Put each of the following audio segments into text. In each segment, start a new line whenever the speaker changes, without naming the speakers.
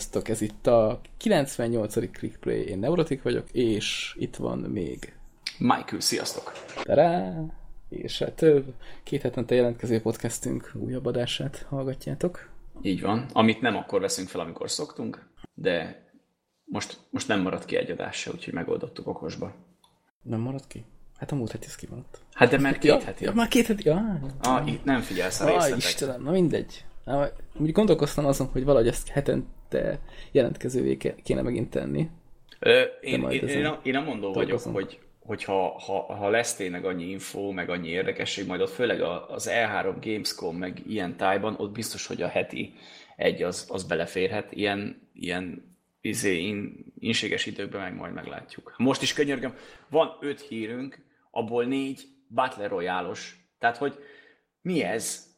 Sziasztok, ez itt a 98. Clickplay, én Neurotik vagyok, és itt van még...
Michael, sziasztok!
Tará! És hát két hetente jelentkező podcastünk újabb adását hallgatjátok.
Így van, amit nem akkor veszünk fel, amikor szoktunk, de most, most nem maradt ki egy adás se, úgyhogy megoldottuk okosba.
Nem maradt ki? Hát a múlt heti ez kimaradt.
Hát de mert két
Ja,
heti.
ja, már két heti. Ah,
Ah, itt nem figyelsz a
ah
részletekre.
Istenem, na mindegy. Úgy gondolkoztam azon, hogy valahogy ezt hetente jelentkezővé ké- kéne megint tenni.
Ö, én, én, én, a- én nem mondó vagyok,
dolgozom.
hogy, hogy ha, ha, ha lesz tényleg annyi info, meg annyi érdekesség, majd ott főleg a- az E3 Gamescom, meg ilyen tájban, ott biztos, hogy a heti egy az, az beleférhet. Ilyen, ilyen izé, in, inséges időkben meg majd meglátjuk. Most is könyörgöm, van öt hírünk, abból négy Battle Royale-os. Tehát, hogy mi ez?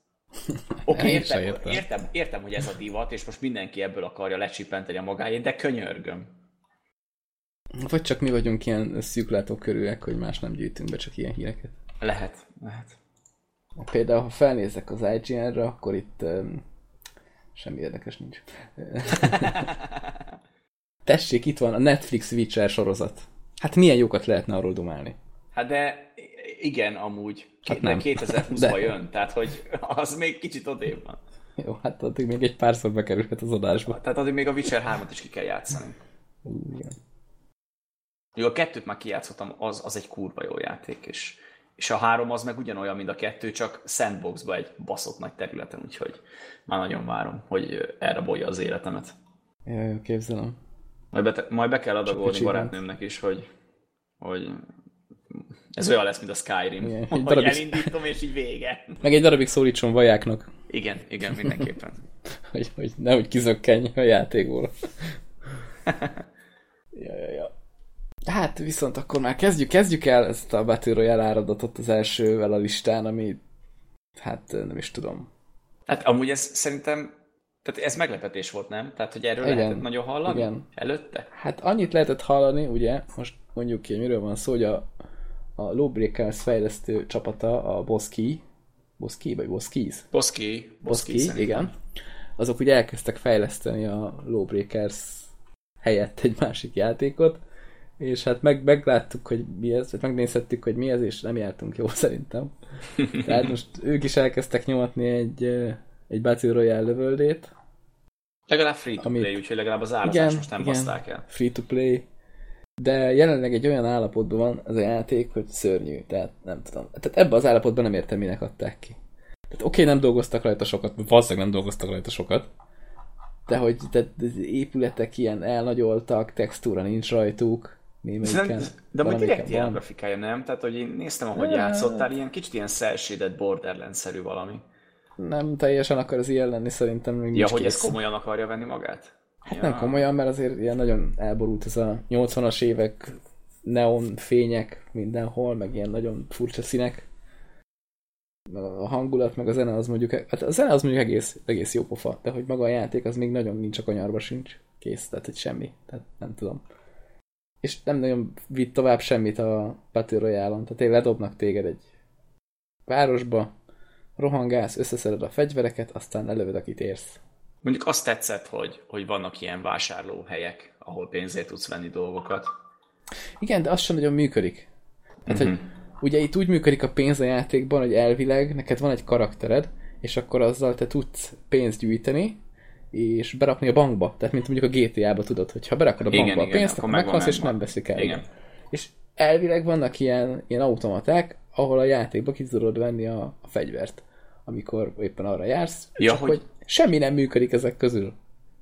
Oké,
Én
értem,
értem.
értem, értem, hogy ez a divat, és most mindenki ebből akarja lecsipenteni a magáét, de könyörgöm.
Vagy csak mi vagyunk ilyen szűklátókörűek, hogy más nem gyűjtünk be, csak ilyen híreket.
Lehet, lehet.
Például, ha felnézek az IGN-re, akkor itt um, semmi érdekes nincs. Tessék, itt van a Netflix Witcher sorozat. Hát milyen jókat lehetne arról dumálni.
Hát de igen, amúgy.
Hát nem.
2020-ban
De.
jön, tehát hogy az még kicsit odébb van.
Jó, hát addig még egy párszor bekerülhet az adásba.
Tehát addig még a Witcher 3-at is ki kell játszani.
Igen.
Jó, a kettőt már kijátszottam, az, az egy kurva jó játék, és, és a három az meg ugyanolyan, mint a kettő, csak sandboxba egy baszott nagy területen, úgyhogy már nagyon várom, hogy erre bolja az életemet.
Jó, jó, képzelem.
Majd be, majd be kell adagolni barátnőmnek is, hogy, hogy ez olyan lesz, mint a Skyrim,
Igen,
hogy
darabig-
elindítom, és így vége.
Meg egy darabig szólítson vajáknak,
Igen, igen, mindenképpen.
hogy, hogy nehogy kizökkenj a játékból. ja, ja, ja. Hát viszont akkor már kezdjük, kezdjük el ezt a Battle Royale áradatot az elsővel a listán, ami hát nem is tudom.
Hát amúgy ez szerintem, tehát ez meglepetés volt, nem? Tehát, hogy erről
Igen,
lehetett nagyon hallani?
igen.
Előtte?
Hát annyit lehetett hallani, ugye, most mondjuk ki, miről van szó, hogy a, a Lawbreakers fejlesztő csapata, a Boski, Boski vagy Boskis?
Boszki.
Boski, igen. Azok ugye elkezdtek fejleszteni a Lawbreakers helyett egy másik játékot, és hát meg, megláttuk, hogy mi ez, vagy megnézhettük, hogy mi ez, és nem jártunk jó szerintem. Tehát most ők is elkezdtek nyomatni egy, ö, egy Battle Royale lövöldét,
Legalább free to
Amit-
play, úgyhogy legalább az árazás
igen,
most nem
igen,
baszták el.
free to play, de jelenleg egy olyan állapotban van az a játék, hogy szörnyű, tehát nem tudom. Tehát ebben az állapotban nem értem, minek adták ki. Tehát oké, nem dolgoztak rajta sokat, valószínűleg nem dolgoztak rajta sokat, de hogy tehát épületek ilyen elnagyoltak, textúra nincs rajtuk,
Szerintem- De majd direkt ilyen
van.
grafikája, nem? Tehát, hogy én néztem, ahogy
Hát.
játszottál, ilyen kicsit ilyen cel-shaded Borderlands-szerű valami.
Nem teljesen akar az ilyen lenni, szerintem még
Ja, hogy ez
kész.
komolyan akarja venni magát?
Hát
ja.
nem komolyan, mert azért ilyen nagyon elborult ez a 80-as évek neon fények mindenhol, meg ilyen nagyon furcsa színek. A hangulat, meg a zene az mondjuk, hát a zene az mondjuk egész, egész jó pofa, de hogy maga a játék az még nagyon nincs a kanyarba sincs kész, tehát hogy semmi, tehát nem tudom. És nem nagyon vitt tovább semmit a Battle Royale-on, tehát tényleg ledobnak téged egy városba, rohangálsz, összeszeded a fegyvereket, aztán lelövöd, akit érsz.
Mondjuk azt tetszett, hogy, hogy vannak ilyen vásárlóhelyek, ahol pénzért tudsz venni dolgokat.
Igen, de az sem nagyon működik. Tehát,
Mhm.
hogy ugye itt úgy működik a pénz a játékban, hogy elvileg neked van egy karaktered, és akkor azzal te tudsz pénzt gyűjteni, és berakni a bankba. Tehát, mint mondjuk a GTA-ba tudod, hogy ha berakod a
Igen,
bankba
igen,
a pénzt,
akkor
meghalsz, és nem veszik el.
Igen.
És elvileg vannak ilyen, ilyen automaták, ahol a játékba ki tudod venni a, a fegyvert, amikor éppen arra jársz,
Ja,
csak
hogy-
hogy semmi nem működik ezek közül.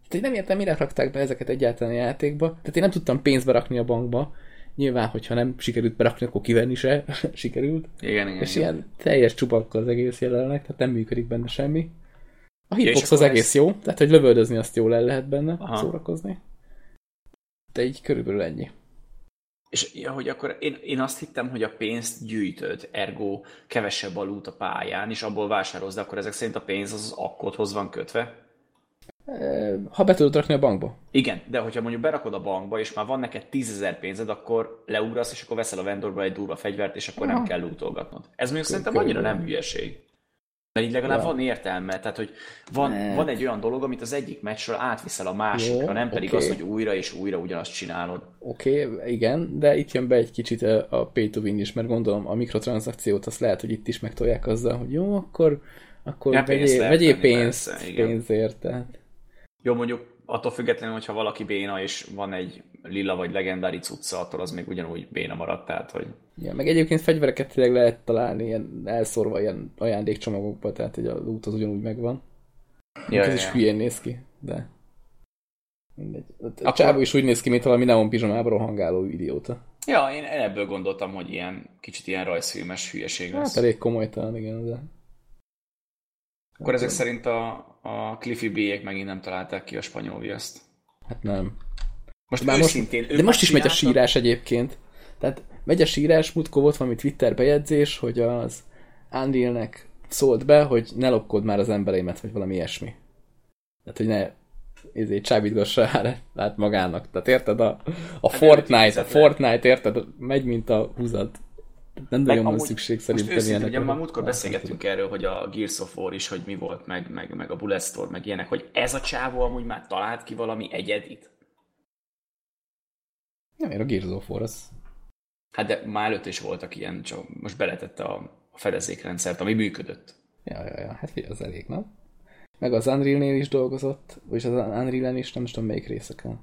Tehát én nem értem, mire rakták be ezeket egyáltalán a játékba. Tehát én nem tudtam pénzt berakni a bankba. Nyilván, hogyha nem sikerült berakni, akkor kivenni se sikerült.
Igen, igen.
És
igen.
ilyen teljes csupakka az egész jelenleg, tehát nem működik benne semmi. A hitbox az
akkor
egész
ez-
jó, tehát hogy lövöldözni azt jól el lehet benne,
Aha.
szórakozni. De így körülbelül ennyi.
És ja, hogy akkor én, én azt hittem, hogy a pénzt gyűjtöd, ergo kevesebb a loot a pályán, és abból vásárolsz, de akkor ezek szerint a pénz az, az akkodhoz van kötve.
Ha be tudod rakni a bankba.
Igen, de hogyha mondjuk berakod a bankba, és már van neked 10.000 pénzed, akkor leugrasz, és akkor veszel a vendorba egy durva fegyvert, és akkor nem
Aha.
kell lootolgatnod. Ez mondjuk szerintem
körülbelül.
annyira nem hülyeség. Mert így legalább ja. van értelme, tehát hogy van, van egy olyan dolog, amit az egyik meccsről átviszel a másikra, Jó, nem pedig okay. az, hogy újra és újra ugyanazt csinálod.
Oké, okay, igen, de itt jön be egy kicsit a pay to win is, mert gondolom a mikrotranszakciót azt lehet, hogy itt is megtolják azzal, hogy jó, akkor, akkor ja, vegyél, vegyél pénzt, persze, pénzért. Tehát.
Jó, mondjuk attól függetlenül, hogyha valaki béna, és van egy lila vagy legendári cucca, attól az még ugyanúgy béna maradt, tehát hogy...
Ja, meg egyébként fegyvereket tényleg lehet találni ilyen elszórva ilyen ajándékcsomagokba, tehát hogy a loot az ugyanúgy megvan. Ja, ez ja, is hülyén néz ki, de... Mindegy. A Akkor... csávó is úgy néz ki, mint valami neon pizsamában rohangáló idióta.
Ja, én ebből gondoltam, hogy ilyen kicsit ilyen rajzfilmes hülyeség
lesz. Hát elég komolytalan, igen, de...
Akkor ezek szerint a, a Cliffy B-ek megint nem találták ki a spanyol viaszt.
Hát nem. Most már most, de most is megy a sírás egyébként. Tehát megy a sírás, múltkor volt valami Twitter bejegyzés, hogy az Unreal-nek szólt be, hogy ne lopkod már az embereimet, vagy valami ilyesmi. Tehát, hogy ne ezért csábítgassa át magának. Tehát érted? A, a hát Fortnite, a Fortnite, érted? Megy, mint a húzat nem nagyon van szükség szerintem
ilyenek. Ugye már múltkor beszélgettünk erről, hogy a Gears of War is, hogy mi volt, meg, meg, meg a Bulletstorm, meg ilyenek, hogy ez a csávó amúgy már talált ki valami egyedit.
Nem, én a Gears of War az.
Hát de már előtt is voltak ilyen, csak most beletette a, fedezékrendszert, ami működött.
Ja, ja, ja, hát az elég, nem? Meg az Unreal-nél is dolgozott, és az Unreal-en is nem tudom melyik részeken.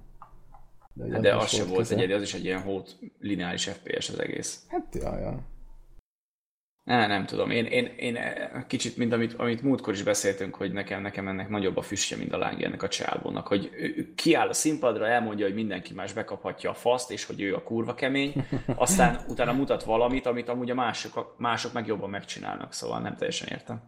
De, hát de az sem volt egy, az is egy ilyen hót lineáris FPS az egész.
Hát, ja, ja.
Ne, nem tudom. Én, én, én kicsit, mint amit, amit múltkor is beszéltünk, hogy nekem, nekem ennek nagyobb a füstje, mint a lángja ennek a csávónak, hogy ő kiáll a színpadra, elmondja, hogy mindenki más bekaphatja a faszt, és hogy ő a kurva kemény, aztán utána mutat valamit, amit amúgy a mások, mások meg jobban megcsinálnak, szóval nem teljesen értem.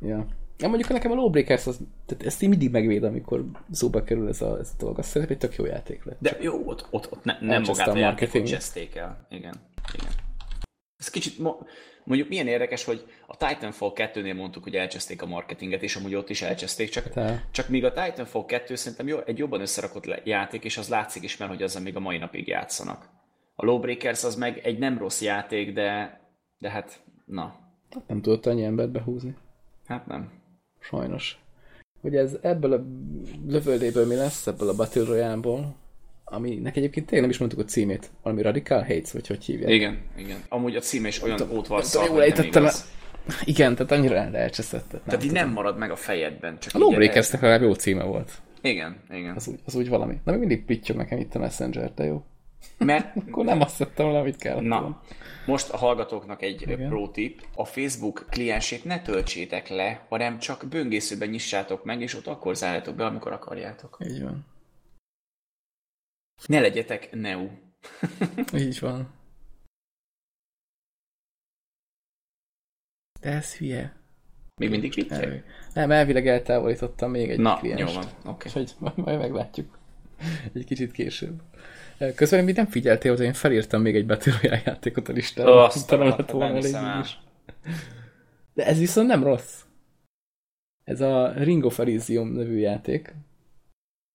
Ja. Ja, mondjuk nekem a Lawbreakers, az, tehát ezt én mindig megvéd, amikor szóba kerül ez a, ez a dolog. Azt szerintem egy tök jó játék lett.
De jó, ott, ott, ott ne, nem magát a, a játékot el. Igen, igen. Ez kicsit, mondjuk milyen érdekes, hogy a Titanfall 2-nél mondtuk, hogy elcseszték a marketinget, és amúgy ott is elcseszték, csak, Te. csak míg a Titanfall 2 szerintem jó, egy jobban összerakott játék, és az látszik is, mert hogy azzal még a mai napig játszanak. A Lawbreakers az meg egy nem rossz játék, de, de hát, na.
Nem tudott annyi embert behúzni.
Hát nem.
Sajnos. Hogy ez ebből a lövöldéből mi lesz, ebből a Battle Royale-ból, aminek egyébként tényleg nem is mondtuk a címét, valami Radical Hates, vagy hogy hívják.
Igen, igen. Amúgy a címe is olyan ótvarszal,
jól ejtettem Igen, tehát annyira elcseszett.
Tehát, tehát így nem marad meg a fejedben. Csak
a Lawbreakers-nek legalább jó címe volt.
Igen, igen.
Az úgy, az úgy valami. Na, még mindig pittyog nekem itt a Messenger, de jó.
Mert...
Akkor nem azt tettem volna, amit kell.
Na, most a hallgatóknak egy Igen. pro tip. A Facebook kliensét ne töltsétek le, hanem csak böngészőben nyissátok meg, és ott akkor zárjátok be, amikor akarjátok.
Így van.
Ne legyetek neu.
Így van. De ez hülye.
Még mindig pittyeg?
Nem, elvileg eltávolítottam még egy
Na,
klienst.
jó van, oké.
Okay. majd, majd meglátjuk. Egy kicsit később. Közben mit nem figyeltél, hogy én felírtam még egy Battle játékot a listára.
Azt nem lett volna elég is.
De ez viszont nem rossz. Ez a Ring of Elysium nevű játék,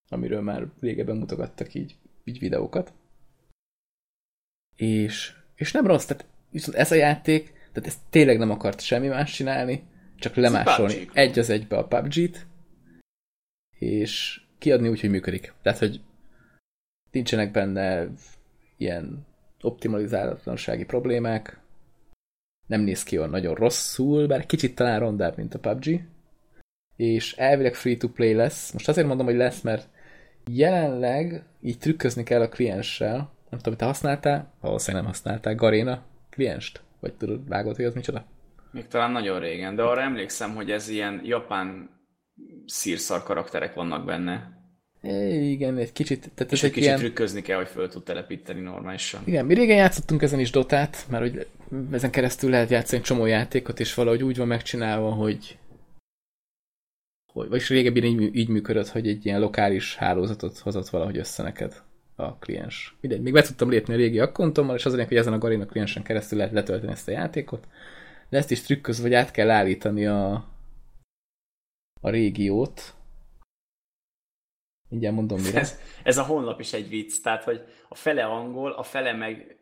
amiről már régebben mutogattak így, így videókat. És, és nem rossz, tehát viszont ez a játék, tehát ez tényleg nem akart semmi más csinálni, csak lemásolni egy az egybe a PUBG-t, és kiadni úgy, hogy működik. Tehát, hogy nincsenek benne ilyen optimalizálatlansági problémák, nem néz ki olyan nagyon rosszul, bár kicsit talán rondább, mint a PUBG, és elvileg free-to-play lesz. Most azért mondom, hogy lesz, mert jelenleg így trükközni kell a klienssel. Nem tudom, te használtál? Valószínűleg nem használtál. Garéna klienst? Vagy tudod, vágod, hogy az micsoda?
Még talán nagyon régen, de arra emlékszem, hogy ez ilyen japán szírszar karakterek vannak benne.
É, igen, egy kicsit...
Tehát és egy kicsit ilyen... trükközni kell, hogy föl tud telepíteni normálisan.
Igen, mi régen játszottunk ezen is Dotát, mert hogy ezen keresztül lehet játszani csomó játékot, és valahogy úgy van megcsinálva, hogy hogy, vagyis régebben így, így működött, hogy egy ilyen lokális hálózatot hozott valahogy össze neked a kliens. Mindegy, még be tudtam lépni a régi akkontommal, és az hogy ezen a Garina kliensen keresztül lehet letölteni ezt a játékot, de ezt is trükköz, vagy át kell állítani a, a régiót, Mindjárt mondom, mire.
Ez, ez a honlap is egy vicc, tehát, hogy a fele angol, a fele meg,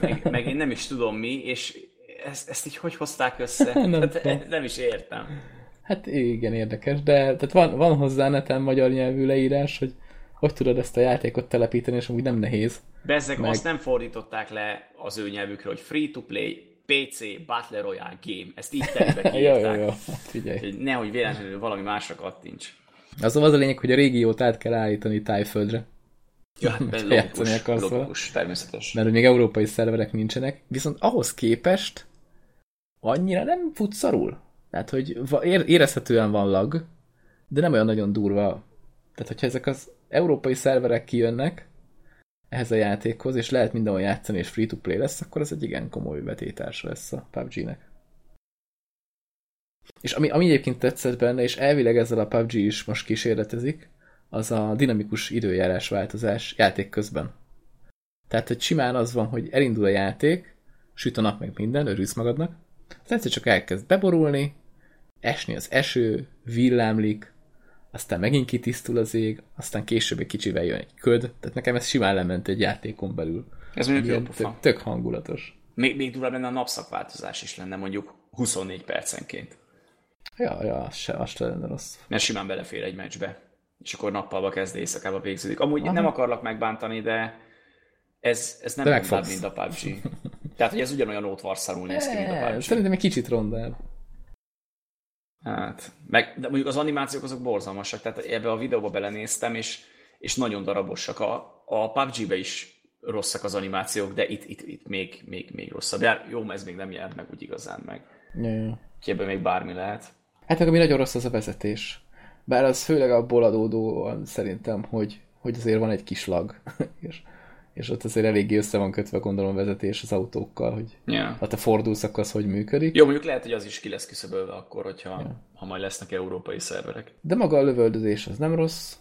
meg, meg én nem is tudom mi, és ezt, ezt így hogy hozták össze?
Nem tudom.
nem is értem.
Hát igen, érdekes, de tehát van, van hozzá neten magyar nyelvű leírás, hogy hogy tudod ezt a játékot telepíteni, és amúgy nem nehéz.
Bezzeg
Meg-
azt nem fordították le az ő nyelvükre, hogy free-to-play, PC, Battle Royale game. Ezt így telibe
Jó, jó, jó, hát figyelj.
Hogy nehogy véletlenül valami másra kattints.
Az az a lényeg, hogy a régiót át kell állítani tájföldre,
Ja, hát logikus, logikus, természetes.
mert még európai szerverek nincsenek, viszont ahhoz képest annyira nem fut szarul. Tehát, hogy érezhetően van lag, de nem olyan nagyon durva. Tehát, hogyha ezek az európai szerverek kijönnek ehhez a játékhoz, és lehet mindenhol játszani, és free-to-play lesz, akkor ez egy igen komoly vetétársa lesz a PUBG-nek. És ami, ami egyébként tetszett benne, és elvileg ezzel a PUBG is most kísérletezik, az a dinamikus időjárás változás játék közben. Tehát, hogy simán az van, hogy elindul a játék, süt a nap meg minden, örülsz magadnak, aztán egyszer csak elkezd beborulni, esni az eső, villámlik, aztán megint kitisztul az ég, aztán később egy kicsivel jön egy köd, tehát nekem ez simán lement egy játékon belül.
Ez mondjuk jó
tök, tök hangulatos.
Még, még durvább lenne a napszakváltozás is lenne mondjuk 24 percenként.
Ja, ja, az se, az se lenne rossz.
Mert simán belefér egy meccsbe. És akkor nappalba kezd, éjszakába végződik. Amúgy Aha. nem akarlak megbántani, de ez, ez nem mint a PUBG. Tehát, hogy ez ugyanolyan ótvarszarul néz ki, mint a
Eh,
PUBG.
Szerintem egy kicsit rondább.
Hát, meg, de mondjuk az animációk azok borzalmasak, tehát ebbe a videóba belenéztem, és, és nagyon darabosak. A, a PUBG-be is rosszak az animációk, de itt, itt, itt még, még, még rosszabb. De jó, ez még nem jelent meg úgy igazán meg.
Ja.
Úgyhogy ebben még bármi lehet.
Hát meg ami nagyon rossz az a vezetés. Bár az főleg abból adódóan szerintem, hogy, hogy azért van egy kis lag, és, és ott azért eléggé össze van kötve gondolom a vezetés az autókkal, hogy
Yeah.
ha te fordulsz, akkor az hogy működik.
Jó, mondjuk lehet, hogy az is ki lesz küszöbölve akkor, hogyha ja. ha majd lesznek európai szerverek.
De maga a lövöldözés az nem rossz.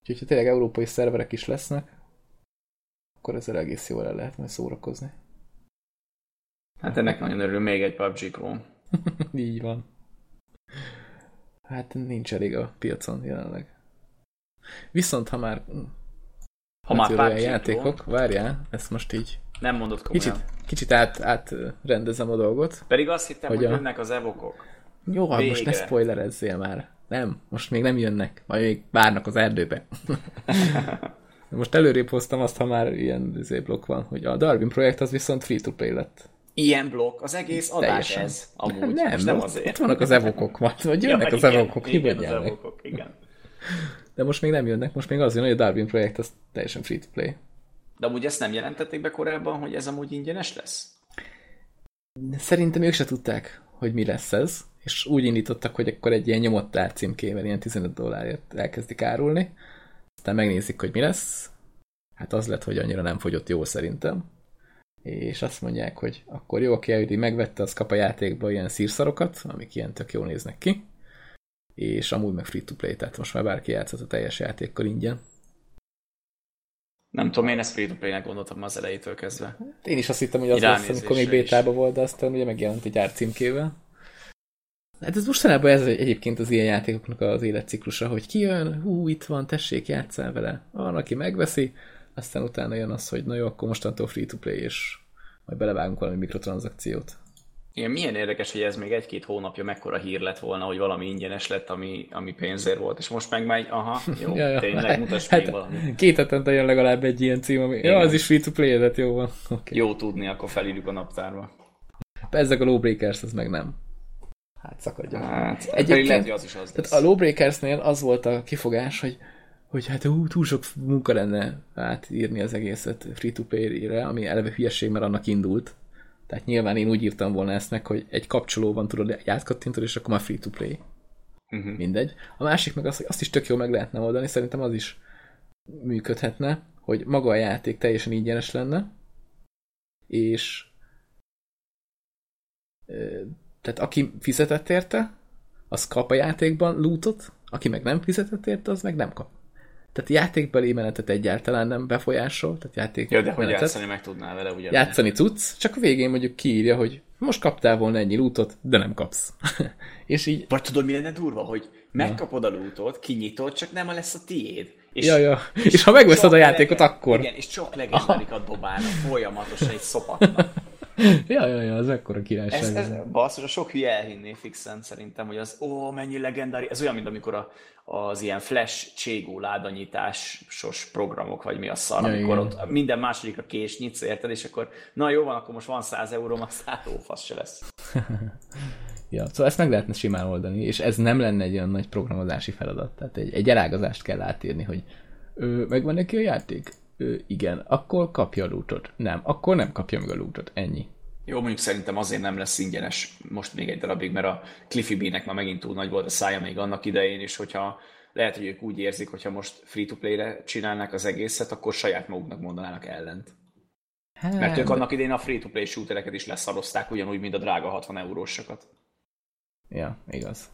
Úgyhogy ha tényleg európai szerverek is lesznek, akkor ezzel egész jól el lehet majd szórakozni.
Hát ennek nagyon örül még egy PUBG klón.
Így van. Hát nincs elég a piacon jelenleg. Viszont ha már
Ha már
olyan
PUBG
játékok,
klón,
várjál, ezt most így
nem mondod komolyan.
kicsit, kicsit át, át rendezem a dolgot.
Pedig azt hittem, hogy,
Hogy a-
jönnek az evokok.
Jó, hát most ne
Végre.
spoilerezzél már. Nem, most még nem jönnek, majd még várnak az erdőbe. most előrébb hoztam azt, ha már ilyen izé, blokk van, hogy a Darwin projekt az viszont free-to-play lett.
Ilyen blokk, az egész adás
Teljesen.
ez. Amúgy.
nem,
Most nem
ott,
azért.
ott vannak az evokok, majd, vagy jönnek
Ja,
az
igen,
evokok,
igen, az evokok, igen.
De most még nem jönnek, most még az jön, hogy a Darwin projekt az teljesen free-to-play.
De amúgy ezt nem jelentették be korábban, hogy ez amúgy ingyenes lesz?
Szerintem ők se tudták, hogy mi lesz ez, és úgy indítottak, hogy akkor egy ilyen nyomott címkével, ilyen 15 dollárért elkezdik árulni, aztán megnézik, hogy mi lesz. Hát az lett, hogy annyira nem fogyott jó szerintem. És azt mondják, hogy akkor jó, aki megvette, az kap a játékba ilyen szírszarokat, amik ilyen tök jól néznek ki, és amúgy meg free-to-play, tehát most már bárki játszhat a teljes játékkal ingyen.
Nem tudom, én ezt free-to-play-nek gondoltam az elejétől kezdve.
Én is azt hittem, hogy az lesz, amikor még bétában volt, de aztán ugye megjelent egy árcímkével. Hát ez mostanában ez egyébként az ilyen játékoknak az életciklusa, hogy kijön, hú, itt van, tessék, játszál vele. Van, aki megveszi, aztán utána jön az, hogy na jó, akkor mostantól free-to-play, és majd belevágunk valami mikrotranszakciót.
Igen, milyen érdekes, hogy ez még egy-két hónapja mekkora hír lett volna, hogy valami ingyenes lett, ami, ami pénzért volt, és most meg megy, aha, jó,
Ja, ja.
tényleg, mutass
Hát,
még valami.
Két hetente jön legalább egy ilyen cím, ami... Ja, az is free-to-play, tehát jó van. Okay.
Jó tudni, akkor felírjuk a naptárba.
Ezek a Lawbreakers, az meg nem. Hát szakadjon.
Hát,
Egyébként-
lehet, hogy az is az lesz.
Tehát a Lawbreakersnél az volt a kifogás, hogy, hogy hát ú, túl sok munka lenne átírni az egészet free-to-play-re, ami eleve hülyeség, mert annak indult. Tehát nyilván én úgy írtam volna ezt meg, hogy egy kapcsolóban tudod, egy átkattintod, és akkor már free-to-play.
Uh-huh.
Mindegy. A másik meg az, hogy azt is tök jól meg lehetne oldani, szerintem az is működhetne, hogy maga a játék teljesen ingyenes lenne, és tehát aki fizetett érte, az kap a játékban lootot, aki meg nem fizetett érte, az meg nem kap. Tehát játékbeli menetet egyáltalán nem befolyásol, tehát játék
Ja, de hogy játszani meg tudnál vele, ugye?
Játszani tudsz, csak a végén mondjuk kiírja, hogy most kaptál volna ennyi lootot, de nem kapsz. és így,
Vagy tudod, mi lenne durva, hogy megkapod a lootot, kinyitod, csak nem lesz a tiéd. És,
ja, ja. És, és ha megveszed a játékot,
legend-
akkor.
Igen, és csak legendárikat dobálnak folyamatosan egy szopatnak.
ja, ja, ja, az ekkora királyság.
Ez, ez basszus, a sok hülye elhinné fixen szerintem, hogy az ó, mennyi legendári. Ez olyan, mint amikor a, az ilyen flash cségó ládanyításos programok, vagy mi a szar, ja, amikor igen. ott minden másodikra kés nyitsz, érted, és akkor na jó van, akkor most van 100 euró, az hát ó, fasz se lesz.
ja, szóval ezt meg lehetne simán oldani, és ez nem lenne egy olyan nagy programozási feladat. Tehát egy, egy elágazást kell átírni, hogy ö, megvan neki a játék? Igen, akkor kapja a lootot. Nem, akkor nem kapja meg a lootot. Ennyi.
Jó, mondjuk szerintem azért nem lesz ingyenes most még egy darabig, mert a Cliffy B-nek már megint túl nagy volt a szája még annak idején, és hogyha lehet, hogy ők úgy érzik, hogyha most free-to-play-re csinálnak az egészet, akkor saját maguknak mondanának ellent. Hát, Mert ők annak idején a free-to-play shootereket is leszarozták, ugyanúgy, mint a drága 60 eurósokat.
Ja, igaz.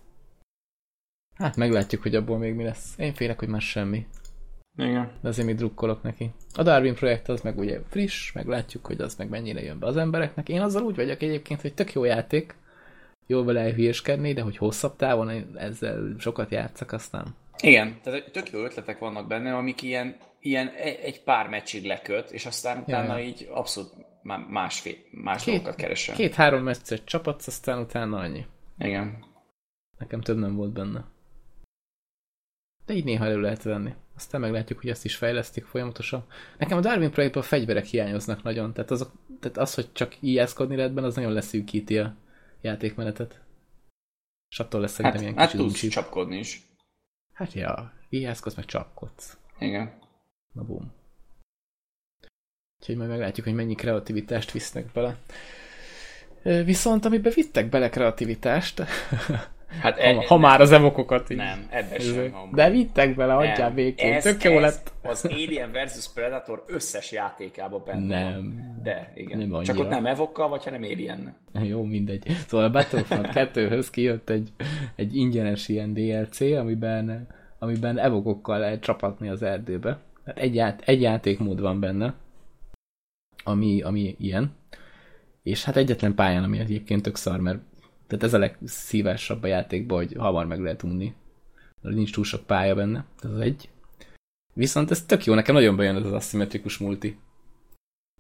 Hát meglátjuk, hogy abból még mi lesz. Én félek, hogy már semmi.
Igen.
De azért még drukkolok neki. A Darwin projekt az meg ugye friss, meg látjuk, hogy az meg mennyire jön be az embereknek. Én azzal úgy vagyok egyébként, hogy tök jó játék, jól vele elhülyéskedni, de hogy hosszabb távon ezzel sokat játszak, aztán.
Igen, tehát tök jó ötletek vannak benne, amik ilyen, ilyen egy pár meccsig leköt, és aztán utána ja. így abszolút másfél, más két, dolgokat keresem.
Két-három meccset csapatsz, aztán utána annyi.
Igen.
Nekem több nem volt benne. De így néha elő lehet venni. Aztán meglátjuk, hogy ezt is fejlesztik folyamatosan. Nekem a Darwin projektben a fegyverek hiányoznak nagyon, tehát, azok, tehát az, hogy csak ijeszkodni lehet benne, az nagyon leszűkíti a játékmenetet. És attól lesz szerintem
hát,
ilyen
hát kicsit tudsz csapkodni is.
Hát ja, ijeszkodsz, meg csapkodsz.
Igen.
Na bum. Úgyhogy majd meglátjuk, hogy mennyi kreativitást visznek bele. Viszont amiben vittek bele kreativitást, Hát e, ha, ha már az evokokat
így. Nem, ebben sem.
De vittek bele, adjál békén. Tök jó lett.
Az Alien vs Predator összes játékában benne
Nem.
De, igen. Nem Csak ott nem evokkal, vagy hanem Alien.
Jó, mindegy. Szóval a Battlefront 2-höz kijött egy, egy ingyenes ilyen DLC, amiben, amiben evokokkal lehet csapatni az erdőbe. Tehát egy, ját, egy játékmód van benne, ami, ami ilyen. És hát egyetlen pályán, ami egyébként tök szar, mert tehát ez a legszívásabb a játékban, hogy hamar meg lehet unni. Nincs túl sok pálya benne, ez az egy. Viszont ez tök jó, nekem nagyon bejön ez az aszimmetrikus multi.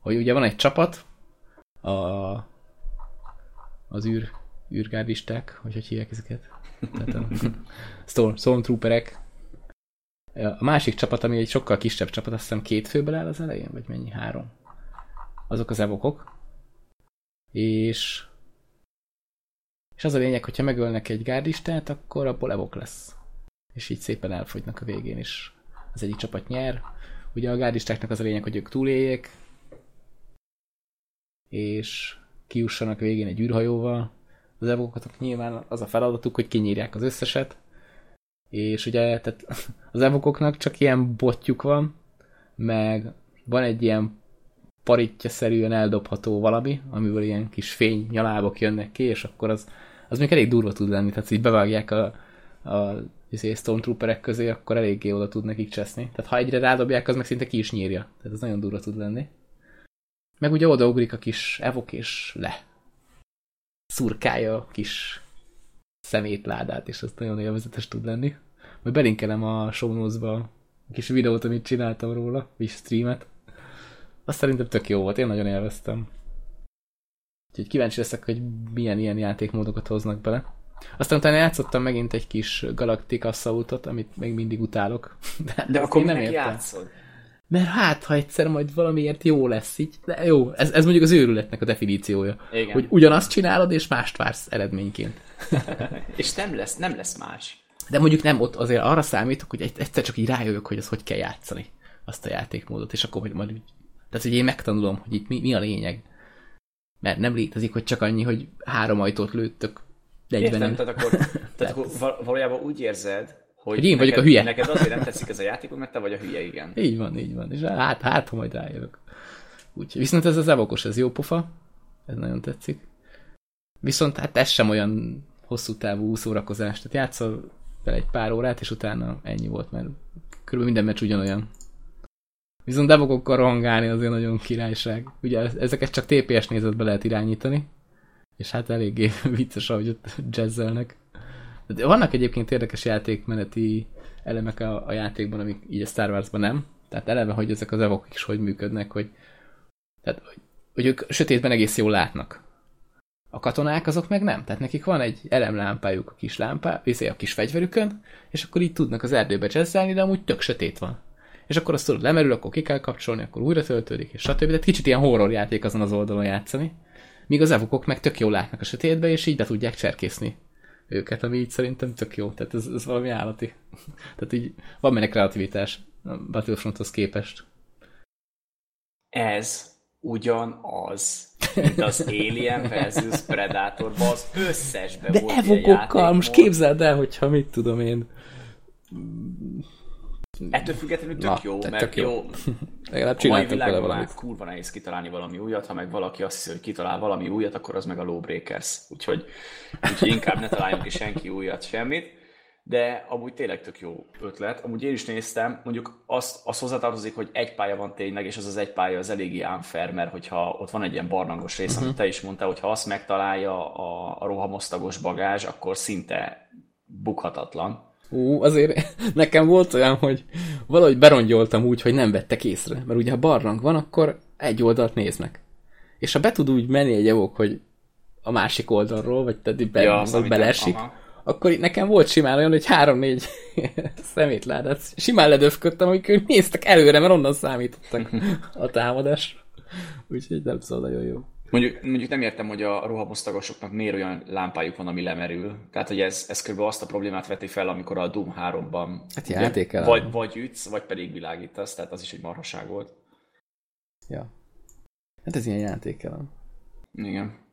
Hogy ugye van egy csapat, a, az űr, űrgárdisták, hogy hogy hívják ezeket? Tehát a Storm, Stormtrooperek. A másik csapat, ami egy sokkal kisebb csapat, azt hiszem két főből áll az elején, vagy mennyi? Három. Azok az evokok. És és az a lényeg, hogyha megölnek egy gárdistát, akkor abból evok lesz. És így szépen elfogynak a végén is. Az egyik csapat nyer. Ugye a gárdistáknak az a lényeg, hogy ők túléljék, és kiussanak végén egy űrhajóval. Az evokoknak nyilván az a feladatuk, hogy kinyírják az összeset, és ugye tehát az evokoknak csak ilyen botjuk van, meg van egy ilyen paritja-szerűen eldobható valami, amiből ilyen kis fény nyalábok jönnek ki, és akkor az az még elég durva tud lenni, tehát így bevágják a, a izé, Stormtrooperek közé, akkor eléggé oda tud nekik cseszni. Tehát ha egyre rádobják, az meg szinte ki is nyírja. Tehát ez nagyon durva tud lenni. Meg ugye odaugrik a kis evok és le. Szurkálja a kis szemétládát, és ez nagyon élvezetes tud lenni. Majd belinkelem a show a kis videót, amit csináltam róla, és streamet. Azt szerintem tök jó volt, én nagyon élveztem. Úgyhogy kíváncsi leszek, hogy milyen ilyen játékmódokat hoznak bele. Aztán utána játszottam megint egy kis Galactic Assaultot, amit még mindig utálok.
De, De akkor nem értem. játszod?
Mert hát, ha egyszer majd valamiért jó lesz így, de jó, ez, ez mondjuk az őrületnek a definíciója. Igen. Hogy ugyanazt csinálod, és mást vársz eredményként.
és nem lesz, nem lesz más.
De mondjuk nem, ott azért arra számítok, hogy egyszer csak így rájövök, hogy az hogy kell játszani azt a játékmódot, és akkor hogy majd, tehát hogy én megtanulom, hogy itt mi, mi a lényeg. Mert nem létezik, hogy csak annyi, hogy három ajtót lőttök
egyben. Értem, tehát akkor, tehát akkor valójában úgy érzed, hogy,
hogy én
neked,
vagyok a hülye.
Neked azért nem tetszik ez a játék, mert te vagy a hülye, igen.
Így van, így van. És hát, hát ha majd rájövök. Úgyhogy viszont ez az evokos, ez jó pofa. Ez nagyon tetszik. Viszont hát ez sem olyan hosszú távú szórakozás. Tehát játszol vele egy pár órát, és utána ennyi volt, mert körülbelül minden meccs ugyanolyan. Viszont devokokkal rohangálni azért nagyon királyság. Ugye ezeket csak TPS nézetbe lehet irányítani, és hát eléggé vicces, ahogy ott jazzelnek. De vannak egyébként érdekes játékmeneti elemek a, a játékban, amik így a Star Wars-ban nem. Tehát eleve, hogy ezek az evok is hogy működnek, hogy tehát hogy hogy ők sötétben egész jól látnak. A katonák azok meg nem. Tehát nekik van egy elemlámpájuk a kis lámpá, izé, a kis fegyverükön, és akkor így tudnak az erdőbe jazzelni, de amúgy tök sötét van. És akkor azt tudod, lemerül, akkor ki kell kapcsolni, akkor újra töltődik, és stb. Tehát kicsit ilyen horror játék azon az oldalon játszani. Míg az evokok meg tök jól látnak a sötétbe, és így be tudják cserkészni őket, ami így szerintem tök jó. Tehát ez, ez valami állati. Tehát így van benne kreativitás a Battlefronthoz képest.
Ez ugyanaz, mint az Alien versus Predatorban az összesben
De
volt
evokokkal, most képzeld el, hogyha mit tudom én.
Ettől függetlenül tök
Na,
jó, mert
tök jó.
jó.
Legalább csináltak vele
világban
valamit.
kurva nehéz kitalálni valami újat, ha meg valaki azt hiszi, hogy kitalál valami újat, akkor az meg a Lawbreakers. Úgyhogy, úgyhogy inkább ne találjunk ki senki újat, semmit. De amúgy tényleg tök jó ötlet. Amúgy én is néztem, mondjuk azt, azt hozzátartozik, hogy egy pálya van tényleg, és az az egy pálya az eléggé unfair, mert hogyha ott van egy ilyen barlangos rész, uh-huh. amit te is mondtál, hogy ha azt megtalálja a, a rohamosztagos bagázs, akkor szinte bukhatatlan.
Ú, azért nekem volt olyan, hogy valahogy berongyoltam úgy, hogy nem vettek észre. Mert ugye ha barlang van, akkor egy oldalt néznek. És ha be tud úgy menni egy evok, hogy a másik oldalról, vagy tehát be,
Ja, szerintem,
beleesik,
aha.
akkor nekem volt simán olyan, hogy három-négy szemétládát simán ledöfködtem, amik ők néztek előre, mert onnan számítottak a támadás. Úgyhogy nem szóval nagyon jó.
Mondjuk, mondjuk nem értem, hogy a rohamosztagosoknak miért olyan lámpájuk van, ami lemerül. Tehát, hogy ez, ez kb. azt a problémát veti fel, amikor a Doom 3-ban
Hát
ugye, vagy, vagy ütsz, vagy pedig világítasz, tehát az is egy marhaság volt.
Ja. Hát ez ilyen játékelem.
Igen.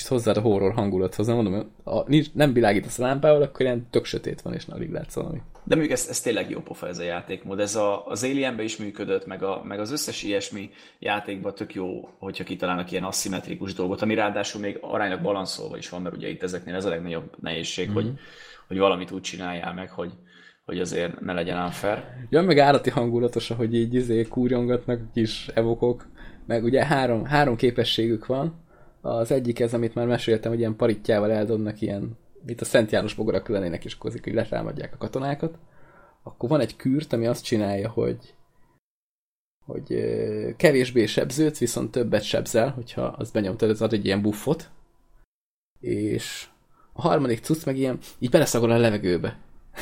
És hozzád a horror hangulathoz, nem mondom, ha nincs, nem világítasz a lámpával, akkor ilyen tök sötét van, és alig látsz valami.
De mondjuk ez, ez tényleg jó pofa ez a játékmód. Ez a, az Alienbe is működött, meg, a, meg az összes ilyesmi játékban tök jó, hogyha kitalálnak ilyen aszimmetrikus dolgot, ami ráadásul még aránylag balanszolva is van, mert ugye itt ezeknél ez a legnagyobb nehézség, mm-hmm. hogy, hogy valamit úgy csináljál meg, hogy, hogy azért ne legyen unfair.
Ja, meg állati hangulatos, hogy így izé kúrjongatnak a kis evokok, meg ugye három, három képességük van. Az egyik ez, amit már meséltem, hogy ilyen parittyával eldobnak ilyen, mint a Szent János bogarak lennének, és kozik, hogy letámadják a katonákat. Akkor van egy kürt, ami azt csinálja, hogy hogy kevésbé sebződsz, viszont többet sebzel, hogyha azt benyomtad, ez ad egy ilyen buffot. És a harmadik cucc meg ilyen, így beleszagol a levegőbe.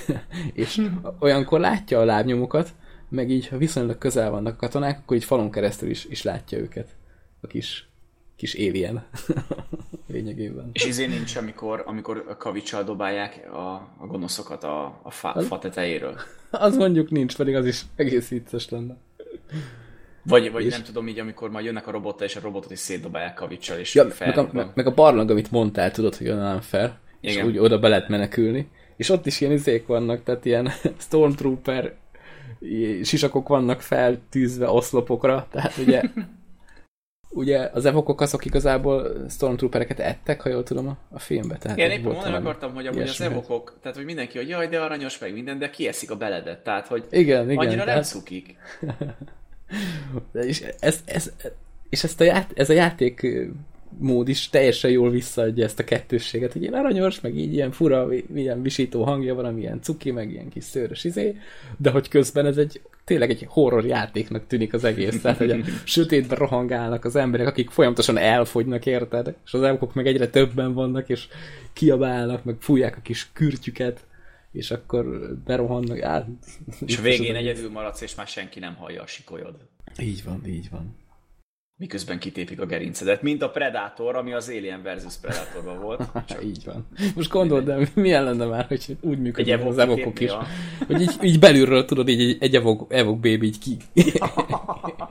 és olyankor látja a lábnyomokat, meg így, ha viszonylag közel vannak a katonák, akkor így falon keresztül is, is látja őket. A kis, kis alien. Lényegében.
És izé nincs, amikor, amikor a kavicsal dobálják a, a gonoszokat a, a fa, fa tetejéről.
Az mondjuk nincs, pedig az is egész vicces lenne.
Vagy, vagy
És-
nem tudom így, amikor majd jönnek a robottal, és a robotot is szétdobálják kavicsal, és
Ja,
fel
meg, a, meg, meg a barlang, amit mondtál, tudod, hogy onnan fel, és
Igen.
úgy oda be lehet menekülni. És ott is ilyen izék vannak, tehát ilyen Stormtrooper sisakok vannak feltűzve oszlopokra, tehát ugye ugye az evokok azok igazából Stormtroopereket ettek, ha jól tudom a, a filmbe. Tehát
Igen, éppen mondani akartam, hogy amúgy az evokok, tehát hogy mindenki, hogy jaj, de aranyos meg minden, de kieszik a beledet, tehát hogy
Igen, igen.
annyira nem
tehát-
cukik.
De És, ez, ez, és ezt a ját, ez a játék mód is teljesen jól visszaadja ezt a kettősséget, hogy ilyen aranyos, meg így ilyen fura, ilyen visító hangja van, ilyen cuki, meg ilyen kis szőrös izé, de hogy közben ez egy tényleg egy horror játéknak tűnik az egész, tehát hogy a sötétben rohangálnak az emberek, akik folyamatosan elfogynak, érted? És az elkok meg egyre többen vannak, és kiabálnak, meg fújják a kis kürtjüket, és akkor berohannak. Á,
És a végén egyedül maradsz, és már senki nem hallja a sikolyod.
Így van, így van.
Miközben kitépik a gerincedet, mint a Predator, ami az Alien versus Predatorban volt.
Csak így van. Most gondold el, milyen lenne már, hogy úgy
Egy
működnek
evok
az evokok is.
a-
Hogy így, így belülről tudod, így egy, egy evok, evok baby így ki,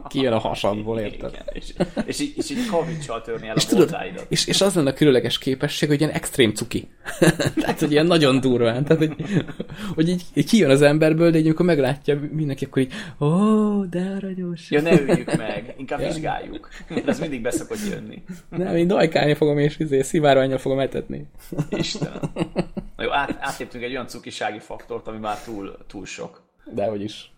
kijön a hasadból, érted?
Igen, és, és, így, és így kavicsal törni el
És
a
tudod, és, és az lenne a különleges képesség, hogy ilyen extrém cuki. tehát, hogy ilyen nagyon durván. Tehát, hogy, hogy így, így kijön az emberből, de így amikor meglátja mindenki, akkor így, ó, de aranyos.
Ja, ne öljük meg, inkább
Ja.
vizsgáljuk. De ez mindig beszokott jönni.
Nem, én dajkálni fogom, és izé, szivárványjal fogom etetni.
Istenem. Na jó, át, átléptünk egy olyan cukisági faktort, ami már túl, túl sok.
Dehogy is.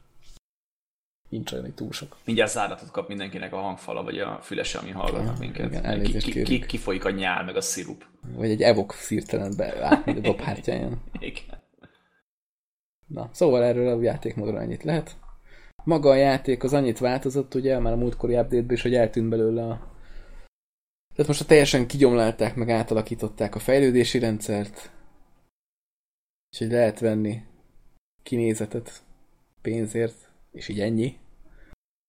Nincs olyan, hogy túl sok.
Mindjárt záratot kap mindenkinek a hangfala, vagy a fülese, ami hallgatnak minket.
igen, elnézést
ki, ki, kifolyik a nyál, meg a szirup.
Vagy egy evok szírtelenbe átmegy a dobhártyáján.
Igen.
Na, szóval erről a játékmódról ennyit lehet. Maga a játék az annyit változott, ugye, már a múltkori update is, hogy eltűnt belőle a... Tehát most a teljesen kigyomlálták, meg átalakították a fejlődési rendszert, és hogy lehet venni kinézetet pénzért, és így ennyi.